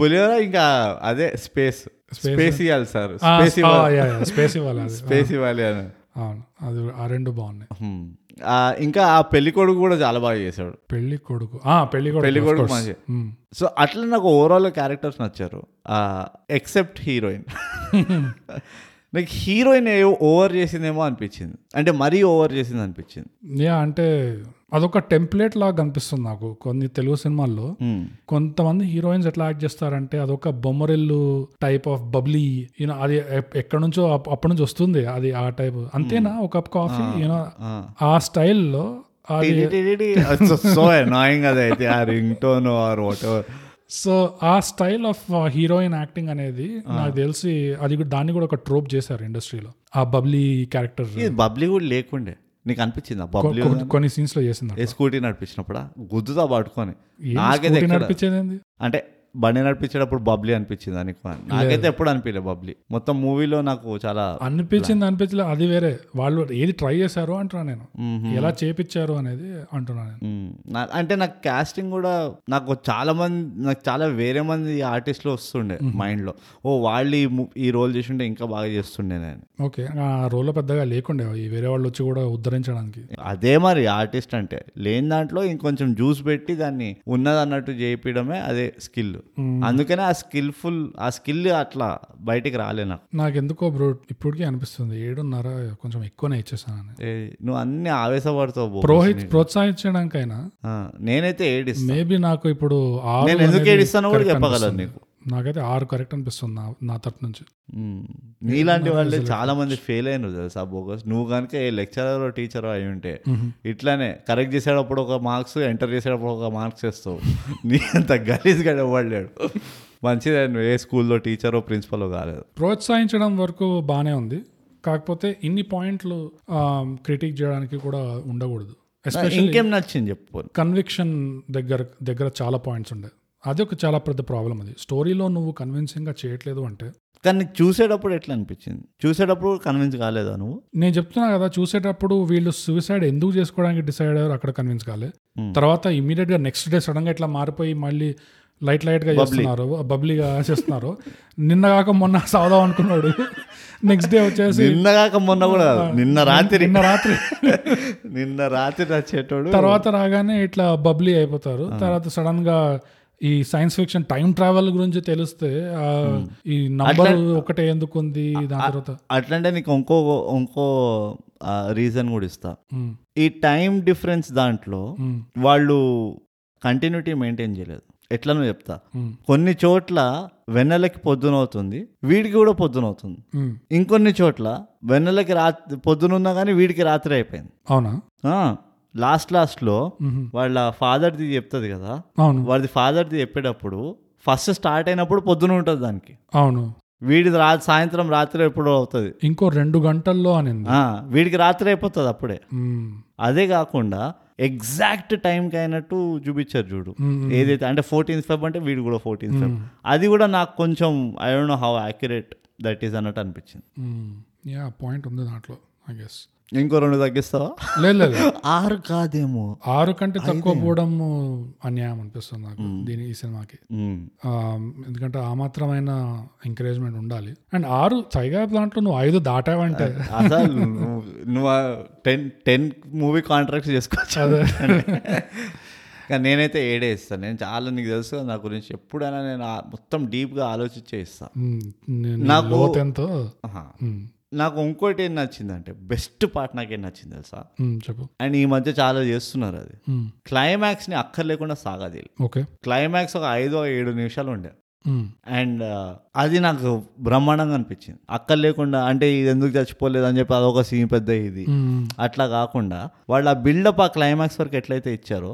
S2: పులిహోర ఇంకా అదే స్పేస్ స్పేస్ ఇవ్వాలి సార్. స్పేస్ ఇవ్వాలి.
S1: స్పేస్ ఇవ్వాలి అది.
S2: స్పేస్ ఇవ్వాలి అని.
S1: అవును అది ఆ రెండు బాగున్నాయి.
S2: ఇంకా ఆ పెళ్ళి కొడుకు కూడా చాలా బాగా చేశాడు.
S1: పెళ్ళి కొడుకు. పెళ్ళి పెళ్ళి కొడుకు.
S2: మంచి. సో అట్లా నాకు ఓవరాల్ క్యారెక్టర్స్ నచ్చారు. ఎక్సెప్ట్ హీరోయిన్ నాకు హీరోయిన్ ఓవర్ చేసిందేమో అనిపించింది. అంటే మరీ ఓవర్ చేసింది అనిపించింది.
S1: యా అంటే అదొక టెంప్లెట్ లాగా కనిపిస్తుంది నాకు కొన్ని తెలుగు సినిమాల్లో.
S2: హ్మ్.
S1: కొంతమంది హీరోయిన్స్ ఎట్లా యాక్ట్ చేస్తారంటే అదొక Bommarillu type of bubbly you know అది ఎక్కడి నుంచో అప్- అప్పటి నుంచి వస్తుంది అది ఆ టైప్ అంతేనా? ఒక కప్ కాఫీ యూనో
S2: ఆ.
S1: స్టైల్లో
S2: so annoying uh ring tone or whatever
S1: so uh style of heroine acting అనేది నాకు తెలిసి అది దాన్ని కూడా ఒక ట్రోప్ చేశారు ఇండస్ట్రీలో ఆ బబ్లీ క్యారెక్టర్
S2: బబ్లీ కూడా లేకుండే. నీకు అనిపించింది? బబ్లీ
S1: కొన్ని సీన్స్లో చేసింది
S2: స్కూటీ నడిపించినప్పుడు? గుద్దుతా పట్టుకొని? నాకైతే
S1: నడిపించేది
S2: అంటే బండి నడిపించేటప్పుడు బబ్లీ అనిపించింది నీకు నాకైతే ఎప్పుడు అనిపించలే బబ్లీ. మొత్తం మూవీలో నాకు చాలా
S1: అనిపించింది అనిపించలే అది వేరే. వాళ్ళు ఏది ట్రై చేశారు అంటున్నా నేను. ఎలా చేపించారు అనేది అంటున్నా నేను.
S2: మ్మ్. నా- అంటే నాకు కాస్టింగ్ కూడా నాకు చాలా మంది నాకు చాలా వేరే మంది ఆర్టిస్టులు వస్తుండే మైండ్లో. ఓ వాళ్ళు ఈ రోల్ చేస్తుంటే ఇంకా బాగా చేస్తుండే నేను.
S1: ఓకే. ఆ రోల్ పెద్దగా లేకుండే. ఈ వేరే వాళ్ళు వచ్చి కూడా ఉద్ధరించడానికి.
S2: అదే మరి ఆర్టిస్ట్ అంటే. లేని దాంట్లో ఇంకొంచెం జ్యూస్ పెట్టి దాన్ని ఉన్నది అన్నట్టు చేయించడమే అదే స్కిల్ అందుకనే ఆ స్కిల్ఫుల్ ఆ స్కిల్ అట్లా బయటికి రాలే నాకు.
S1: నాకు ఎందుకో బ్రో ఇప్పటికీ అనిపిస్తుంది. ఏడున్నర కొంచెం ఎక్కువనే ఇచ్చేసానని.
S2: ఏ, నువ్వు అన్ని ఆవేశపడతావు.
S1: ప్రోహిత్ ప్రోత్సహించడానికైనా
S2: నేనైతే ఏడిస్తాను
S1: మేబీ నాకు ఇప్పుడు
S2: నేను ఎందుకు ఏడిస్తానో కూడా చెప్పగలను. నీకు.
S1: నాకైతే ఆరు కరెక్ట్ అనిపిస్తుంది నా నా తరపు నుంచి.
S2: నీలాంటి వాళ్ళే చాలా మంది ఫెయిల్ అయినారు తెలుసా బోగస్? నువ్వు కనుక ఏ లెక్చరర్ టీచర్ అయి ఉంటే ఇట్లానే కరెక్ట్ చేసేటప్పుడు ఒక మార్క్స్ ఎంటర్ చేసేటప్పుడు ఒక మార్క్స్ వేస్తావు. నీ అంత గలీజ్ గడ మంచిదే నువ్వు ఏ స్కూల్లో టీచరో ప్రిన్సిపల్ కాలేదు.
S1: ప్రోత్సహించడం వరకు బాగానే ఉంది. కాకపోతే ఇన్ని పాయింట్లు క్రిటిక్ చేయడానికి కూడా ఉండకూడదు.
S2: ఇంకేం నచ్చింది చెప్పు.
S1: కన్విక్షన్ దగ్గర దగ్గర చాలా పాయింట్స్ ఉండే. అది ఒక చాలా పెద్ద ప్రాబ్లం అది. స్టోరీలో నువ్వు కన్విన్సింగ్గా చేయట్లేదు అంటే?
S2: కానీ చూసేటప్పుడు ఎట్లా అనిపించింది? చూసేటప్పుడు కన్విన్స్ కాలేదా నువ్వు?
S1: నేను చెప్తున్నా కదా చూసేటప్పుడు వీళ్ళు సూసైడ్ ఎందుకు చేసుకోవడానికి డిసైడ్ అయ్యారు అక్కడ కన్విన్స్ కాలే.
S2: Hmm.
S1: తర్వాత ఇమీడియట్గా నెక్స్ట్ డే సడన్గా ఇట్లా మారిపోయి మళ్ళీ లైట్ లైట్గా చేస్తున్నారు బబ్లీగా చేస్తున్నారు. నిన్న కాక మొన్న సావుదాం అనుకున్నాడు. నెక్స్ట్ డే వచ్చేసి
S2: నిన్న కాక మొన్న కూడా. నిన్న రాత్రి.
S1: నిన్న రాత్రి.
S2: నిన్న రాత్రి వచ్చేటోడు.
S1: తర్వాత రాగానే ఇట్లా బబ్లీ అయిపోతారు. తర్వాత సడన్గా ఈ సైన్స్ ఫిక్షన్ టైం ట్రావెల్ గురించి తెలిస్తే ఈ నంబర్ ఒకటే ఎందుకు ఉంది దాని తర్వాత?
S2: అట్లంటే నీకు ఇంకో ఇంకో రీజన్ కూడా ఇస్తా. ఈ టైం డిఫరెన్స్ దాంట్లో వాళ్ళు కంటిన్యూటీ మెయింటైన్ చేయలేదు. ఎట్లనో చెప్తా? కొన్ని చోట్ల వెన్నెలకి పొద్దునవుతుంది వీడికి కూడా పొద్దునవుతుంది
S1: ఉమ్.
S2: ఇంకొన్ని చోట్ల వెన్నెలకి రాత్రి పొద్దునున్నా కానీ వీడికి రాత్రి అయిపోయింది.
S1: అవునా?
S2: లాస్ట్ లాస్ట్లో. వాళ్ళ ఫాదర్ది చెప్తుంది కదా
S1: అవును.
S2: వాడిది ఫాదర్ది చెప్పేటప్పుడు ఫస్ట్ స్టార్ట్ అయినప్పుడు పొద్దున ఉంటుంది దానికి.
S1: అవును.
S2: వీడిది రా సాయంత్రం రాత్రి ఎప్పుడో అవుతుంది.
S1: ఇంకో రెండు గంటల్లో అనింది.
S2: ఆ, వీడికి రాత్రి అయిపోతుంది అప్పుడే. అదే కాకుండా ఎగ్జాక్ట్ టైంకి అయినట్టు చూపించారు చూడు. ఏదైతే అంటే ఫోర్టీన్త్ ఫెబ్ అంటే వీడు కూడా ఫోర్టీన్త్ ఫెబ్ అది కూడా నాకు కొంచెం I don't know how accurate that is అన్నట్టు అనిపించింది.
S1: యా పాయింట్ ఉంది దాంట్లో ఐ గెస్
S2: ఇంకో రెండు తగ్గిస్తావా?
S1: లేదు లేదు.
S2: ఆరు కాదేమో.
S1: ఆరు కంటే తక్కువ పోవడం అన్యాయం అనిపిస్తుంది నాకు దీని ఈ సినిమాకి. ఎందుకంటే ఆ మాత్రమైన ఎంకరేజ్మెంట్ ఉండాలి. అండ్ ఆరు సైగా దాంట్లో నువ్వు ఐదు దాటావంటే.
S2: అసలు నువ్వు టెన్ టెన్ మూవీ కాంట్రాక్ట్స్ చేసుకోవచ్చు. కానీ నేనైతే ఏడే ఇస్తాను నేను చాలా నీకు తెలుసు నా గురించి ఎప్పుడైనా నేను మొత్తం డీప్గా ఆలోచించే ఇస్తాను నాకు-.
S1: ఉమ్,
S2: నాకు ఇంకోటి ఏం నచ్చిందంటే బెస్ట్ పార్ట్ నాకేం నచ్చింది తెలుసా?
S1: చెప్పు.
S2: అండ్ ఈ మధ్య చాలా చేస్తున్నారు అది.
S1: ఉమ్,
S2: క్లైమాక్స్ని అక్కర్లేకుండా సాగాది.
S1: ఓకే.
S2: క్లైమాక్స్ ఒక ఐదో ఏడు నిమిషాలు ఉండే. అండ్ అది నాకు బ్రహ్మాండంగా అనిపించింది. అక్కడ లేకుండా అంటే ఇది ఎందుకు చచ్చిపోలేదు అని చెప్పి అదొక సీన్ పెద్ద ఇది. అట్లా కాకుండా వాళ్ళు ఆ బిల్డప్ ఆ క్లైమాక్స్ వరకు ఎట్లయితే ఇచ్చారో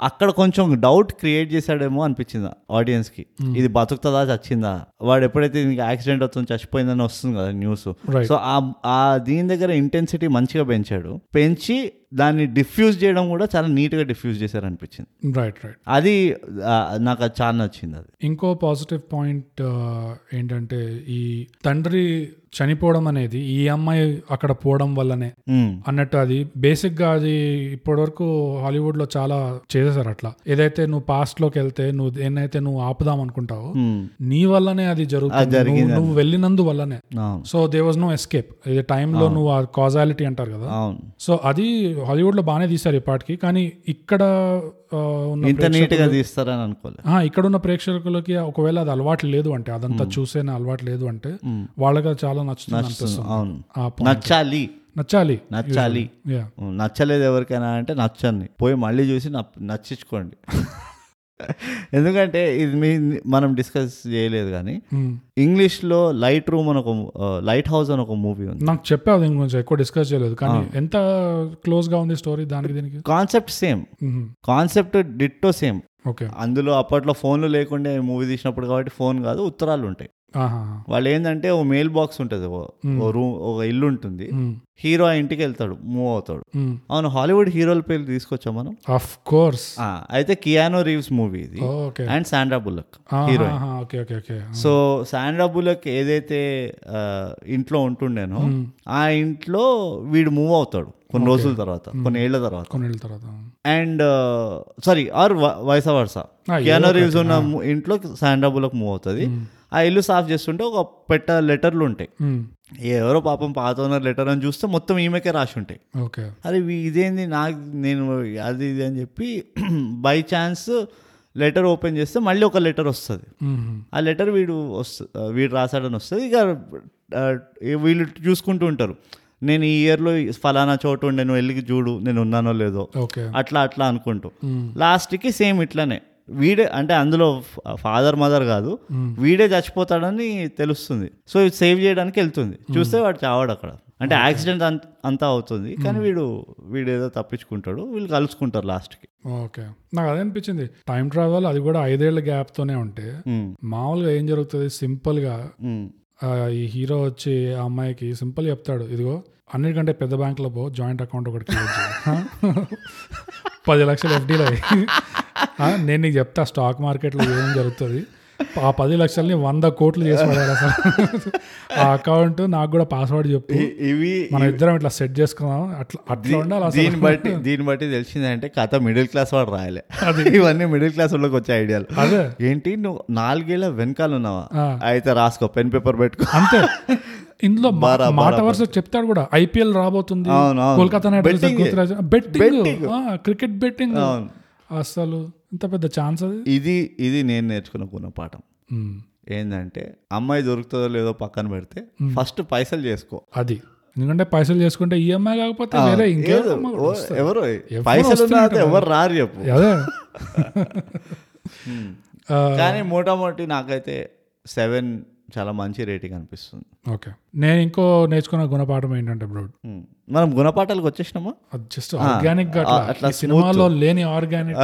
S2: అక్కడ కొంచెం డౌట్ క్రియేట్ చేశాడేమో అనిపించింది ఆడియన్స్కి. ఇది బతుకుతుందా చచ్చిందా? వాడు ఎప్పుడైతే దీనికి యాక్సిడెంట్ అవుతుంది చచ్చిపోయిందని వస్తుంది కదా న్యూస్. సో ఆ దీని దగ్గర ఇంటెన్సిటీ మంచిగా పెంచాడు. పెంచి దాన్ని డిఫ్యూజ్ చేయడం కూడా చాలా నీట్గా డిఫ్యూజ్ చేశారు అనిపించింది
S1: రైట్ రైట్
S2: అది నాకు అది చాలా నచ్చింది అది.
S1: ఇంకో పాజిటివ్ పాయింట్ ఏంటంటే ఈ తండ్రి చనిపోవడం అనేది ఈ అమ్మాయి అక్కడ పోవడం వల్లనే అన్నట్టు అది బేసిక్గా అది ఇప్పటివరకు హాలీవుడ్లో చాలా చేసేసారు అట్లా. ఏదైతే నువ్వు పాస్ట్లోకి వెళ్తే నువ్వు దేన్నైతే నువ్వు ఆపుదాం అనుకుంటావో నీ వల్లనే అది జరుగుతుంది. నువ్వు- వెళ్ళినందు వల్లనే. So there was no escape ఇది టైంలో నువ్వు ఆ కాజాలిటీ అంటారు కదా. సో అది హాలీవుడ్లో బాగానే తీశారు ఇప్పటికి కానీ ఇక్కడ
S2: ఇంత నీట్గా తీస్తారని అనుకోలే
S1: ఆ, ఇక్కడ ఉన్న ప్రేక్షకులకి ఒకవేళ అది అలవాటు లేదు అంటే అదంతా చూసేన అలవాటు లేదు అంటే వాళ్ళకి చాలా నచ్చుతుంది.
S2: నచ్చాలి.
S1: నచ్చాలి.
S2: నచ్చాలి. నచ్చలేదు ఎవరికైనా అంటే నచ్చండి. పోయి మళ్ళీ చూసి నచ్చించుకోండి. ఎందుకంటే ఇది మీ మనం డిస్కస్ చేయలేదు కానీ ఇంగ్లీష్లో లైట్ రూమ్ అని ఒక లైట్ హౌస్ అని ఒక మూవీ ఉంది.
S1: నాకు చెప్పావు దీని గురించి ఎక్కువ డిస్కస్ చేయలేదు కానీ ఎంత క్లోజ్గా ఉంది స్టోరీ దానికి దీనికి?
S2: Concept same. Concept ditto same.
S1: Okay.
S2: అందులో అప్పట్లో ఫోన్లు లేకుండా మూవీ తీసినప్పుడు కాబట్టి ఫోన్ కాదు ఉత్తరాలు ఉంటాయి. వాళ్ళు ఏంటంటే ఓ మెయిల్ బాక్స్ ఉంటుంది ఓ- రూమ్ ఒక ఇల్లు ఉంటుంది. హీరో ఆ ఇంటికి వెళ్తాడు మూవ్ అవుతాడు. అవును హాలీవుడ్ హీరోల పేర్లు తీసుకొచ్చాం మనం?
S1: ఆఫ్ కోర్స్
S2: అయితే కియానో రీవ్స్ మూవీ ఇది. And Sandra Bullock
S1: okay
S2: so Sandra Bullock ఏదైతే ఇంట్లో ఉంటుండేనో ఆ ఇంట్లో వీడు మూవ్ అవుతాడు కొన్ని రోజుల తర్వాత కొన్ని ఏళ్ళ తర్వాత.
S1: కొన్ని తర్వాత
S2: and sorry or vice versa
S1: Ah,
S2: Keanu Reeves ఉన్న ము- ఇంట్లో శాండ్రా బుల్లక్ మూవ్ అవుతుంది. ఆ ఇల్లు సాఫ్ చేస్తుంటే ఒక పెట్ట లెటర్లు ఉంటాయి. ఎవరో పాపం పాత ఓనర్ లెటర్ అని చూస్తే మొత్తం ఈమెకే రాసి ఉంటాయి.
S1: ఓకే.
S2: అరే ఇదేంది నాకు నేను అది ఇది అని చెప్పి బై ఛాన్స్ లెటర్ ఓపెన్ చేస్తే మళ్ళీ ఒక లెటర్ వస్తుంది. ఆ లెటర్ వీడు వస్తు వీడు రాశాడని వస్తుంది. ఇక వీళ్ళు చూసుకుంటూ ఉంటారు. నేను ఈ ఇయర్లో ఫలానా చోటు ఉండే నువ్వు వెళ్ళి చూడు నేను ఉన్నానో లేదో. అట్లా అట్లా అనుకుంటూ. లాస్ట్కి సేమ్ ఇట్లానే. వీడే అంటే అందులో ఫాదర్ మదర్ కాదు. వీడే చచ్చిపోతాడని తెలుస్తుంది. సో ఇది సేవ్ చేయడానికి వెళ్తుంది. చూస్తే వాడు చావాడు అక్కడ. అంటే యాక్సిడెంట్ అంతా అవుతుంది. కానీ వీడు వీడు ఏదో తప్పించుకుంటాడు. వీళ్ళు కలుసుకుంటారు లాస్ట్కి.
S1: ఓకే. నాకు అదే అనిపించింది. టైం ట్రావెల్ అది కూడా ఐదేళ్ళ గ్యాప్ తోనే ఉంటే మామూలుగా ఏం జరుగుతుంది? సింపుల్గా ఆ, ఈ హీరో వచ్చి ఆ అమ్మాయికి సింపుల్ చెప్తాడు. ఇదిగో అన్నిటికంటే పెద్ద బ్యాంకులో పో జాయింట్ అకౌంట్ ఒకటి. పది లక్షలు ఎఫ్డీలో నేను నీకు చెప్తా స్టాక్ మార్కెట్లో ఏం జరుగుతుంది? ఆ పది లక్షల్ని వంద కోట్లు చేసి పడారు అసలు. ఆ అకౌంట్ నాకు కూడా పాస్వర్డ్ చెప్పు.
S2: ఇవి
S1: మనం ఇద్దరం ఇట్లా సెట్ చేసుకున్నాం అట్లా అట్లా ఉండాలి
S2: దీన్ని బట్టి దీన్ని బట్టి తెలిసిందంటే కథ మిడిల్ క్లాస్ వాడు రాయలే. ఇవన్నీ మిడిల్ క్లాస్ వాళ్ళకి వచ్చే ఐడియాలు
S1: అదే.
S2: ఏంటి నువ్వు నాలుగేళ్ళ వెనకాల ఉన్నావా. అయితే రాసుకో పెన్ పేపర్ పెట్టుకో.
S1: అంతే. ఇందులో మాట వరుస చెప్తాడు కూడా. ఐపీఎల్ రాబోతుంది. Kolkata Knight Riders betting cricket betting. అసలు ఇంత పెద్ద ఛాన్స్ అది?
S2: ఇది ఇది నేను నేర్చుకున్న
S1: ఉమ్,
S2: ఏంటంటే అమ్మాయి దొరుకుతుందో లేదో పక్కన పెడితే ఫస్ట్ పైసలు చేసుకో.
S1: అది. ఎందుకంటే పైసలు చేసుకుంటే ఈఎంఐ కాకపోతే వేరే ఇంకేదో
S2: ఎవరు పైసలు ఎవరు రారు చెప్పు.
S1: అదే.
S2: కానీ మోటామోటి నాకైతే సెవెన్ చాలా మంచి రేటింగ్ అనిపిస్తుంది.
S1: ఓకే. నేను ఇంకో నేర్చుకున్న గుణపాఠం ఏంటంటే బ్రో
S2: ఉమ్. మనం గుణపాఠాలకు వచ్చేసినామా?
S1: జస్ట్
S2: ఆర్గానిక్గా
S1: అట్లా. సినిమాలో లేని ఆర్గానిక్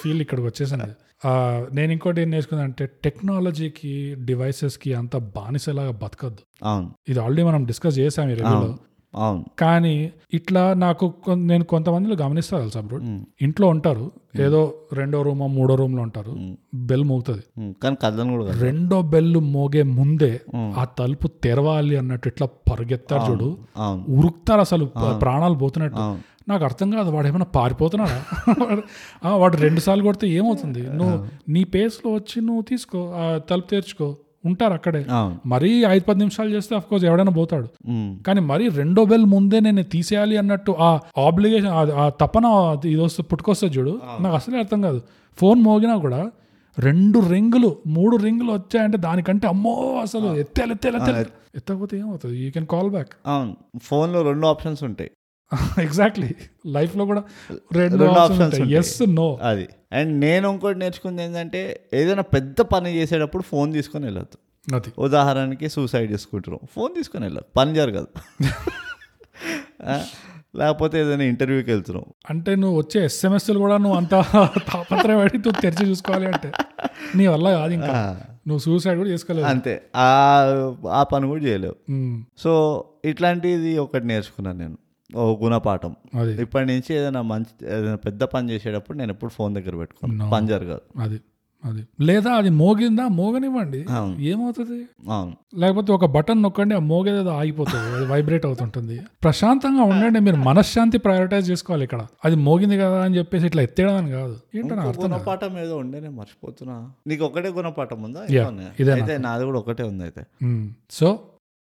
S1: ఫీల్ ఇక్కడికి వచ్చేసింది. ఆ, నేను ఇంకోటి ఏం నేర్చుకున్నా అంటే టెక్నాలజీకి డివైసెస్కి అంత బానిసలాగా బతకద్దు.
S2: అవును.
S1: ఇది ఆల్రెడీ మనం డిస్కస్ చేసాం ఈ రివ్యూలో
S2: అవును.
S1: కానీ ఇట్లా నాకు నేను కొంతమందిలో గమనిస్తా తెలుసా బ్రో. ఇంట్లో ఉంటారు. ఏదో రెండో రూమ్ మూడో రూమ్లో ఉంటారు బెల్ మోగుతుంది.
S2: కానీ కూడా.
S1: రెండో బెల్ మోగే ముందే ఆ తలుపు తెరవాలి అన్నట్టు ఇట్లా పరిగెత్తారు చూడు. ఉరుకుతారు అసలు ప్రాణాలు పోతున్నట్టు. నాకు అర్థం కాదు వాడు ఏమైనా పారిపోతున్నాడా? వాడు రెండు సార్లు కొడితే ఏమవుతుంది? నువ్వు నీ పేస్లో వచ్చి నువ్వు తీసుకో ఆ తలుపు తెరుచుకో. ఉంటారు అక్కడే. మరీ ఐదు పది నిమిషాలు చేస్తే అఫ్ కోర్స్ ఎవడైనా పోతాడు. కానీ మరీ రెండో బెల్ ముందే నేను తీసేయాలి అన్నట్టు ఆ ఆబ్లిగేషన్ ఆ తపన ఇది వస్తే పుట్టుకొస్తుంది చూడు నాకు అసలే అర్థం కాదు. ఫోన్ మోగినా కూడా రెండు రింగులు మూడు రింగులు వచ్చాయంటే దానికంటే అమ్మో అసలు ఎత్తాలి ఎత్తాలి ఎత్తాలి ఎత్తకపోతే ఏమవుతుంది? యూ కెన్ కాల్ బ్యాక్
S2: అవును. ఫోన్లో రెండు ఆప్షన్స్ ఉంటాయి.
S1: ఎగ్జాక్ట్లీ లైఫ్లో కూడా రెండు ఆప్షన్స్ ఎస్ నో
S2: అది. అండ్ నేను ఇంకోటి నేర్చుకుంది ఏంటంటే ఏదైనా పెద్ద పని చేసేటప్పుడు ఫోన్ తీసుకొని వెళ్ళొద్దు.
S1: అది.
S2: ఉదాహరణకి సూసైడ్ చేసుకుంటారు ఫోన్ తీసుకొని వెళ్ళదు పని జరగదు. లేకపోతే ఏదైనా ఇంటర్వ్యూకి వెళ్తున్నాం.
S1: అంటే నువ్వు వచ్చే ఎస్ఎంఎస్లు కూడా నువ్వు అంత తాపత్రయపడి నువ్వు తెరిచి చూసుకోవాలి అంటే. నీ వల్ల కాదు ఇంకా. నువ్వు సూసైడ్ కూడా చేసుకోలేదు
S2: అంతే. ఆ ఆ పని కూడా చేయలేవు. సో ఇట్లాంటిది ఒకటి నేర్చుకున్నాను నేను. ఓ గుణపాఠం.
S1: అది.
S2: ఇప్పటి నుంచి ఏదైనా మంచి ఏదైనా పెద్ద పని చేసేటప్పుడు నేను ఎప్పుడు ఫోన్ దగ్గర పెట్టుకోను.
S1: No.
S2: పని జరగదు.
S1: అది అది. లేదా అది మోగిందా? మోగనివ్వండి. ఏమవుతుంది? లేకపోతే ఒక బటన్ నొక్కండి ఆ మోగేదేదో ఆగిపోతుంది అది వైబ్రేట్ అవుతుంటుంది. ప్రశాంతంగా ఉండండి మీరు మనశ్శాంతి ప్రయారిటైజ్ చేసుకోవాలి ఇక్కడ. అది మోగింది కదా అని చెప్పేసి ఇట్లా ఎత్తేయడం అని కాదు. ఏంటని.
S2: గుణపాఠం ఏదో ఉండే నేను మర్చిపోతున్నా. నీకు ఒకటే గుణపాఠం ఉందా?
S1: ఇదే
S2: నాది కూడా ఒకటే ఉంది అయితే.
S1: సో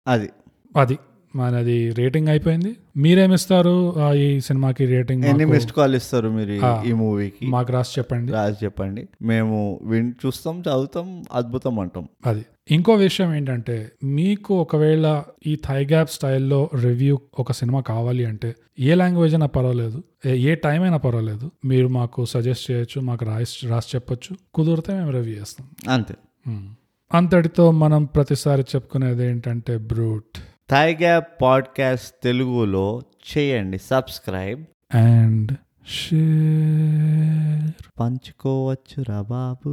S2: అది.
S1: అది. మనది రేటింగ్ అయిపోయింది. మీరేమిస్తారు ఈ సినిమాకి రేటింగ్
S2: ఎన్ని మిస్డ్ కాల్ ఇస్తారు మీరు ఈ- మూవీకి?
S1: మాకు రాసి చెప్పండి.
S2: రాసి చెప్పండి. మేము విన్ చూస్తాం చదువుతాం అద్భుతం అంటాం.
S1: అది. ఇంకో విషయం ఏంటంటే మీకు ఒకవేళ ఈ థై గ్యాప్ స్టైల్లో రివ్యూ ఒక సినిమా కావాలి అంటే ఏ లాంగ్వేజ్ అయినా పర్వాలేదు. ఏ- టైం అయినా పర్వాలేదు. మీరు మాకు సజెస్ట్ చేయొచ్చు మాకు రాసి రాసి చెప్పొచ్చు. కుదిరితే మేము రివ్యూ చేస్తాం.
S2: అంతే.
S1: అంతటితో మనం ప్రతిసారి చెప్పుకునేది ఏంటంటే బ్రూట్
S2: థై గ్యాప్ పాడ్కాస్ట్ తెలుగులో చేయండి సబ్స్క్రైబ్.
S1: And share.
S2: పంచుకోవచ్చురా బాబు.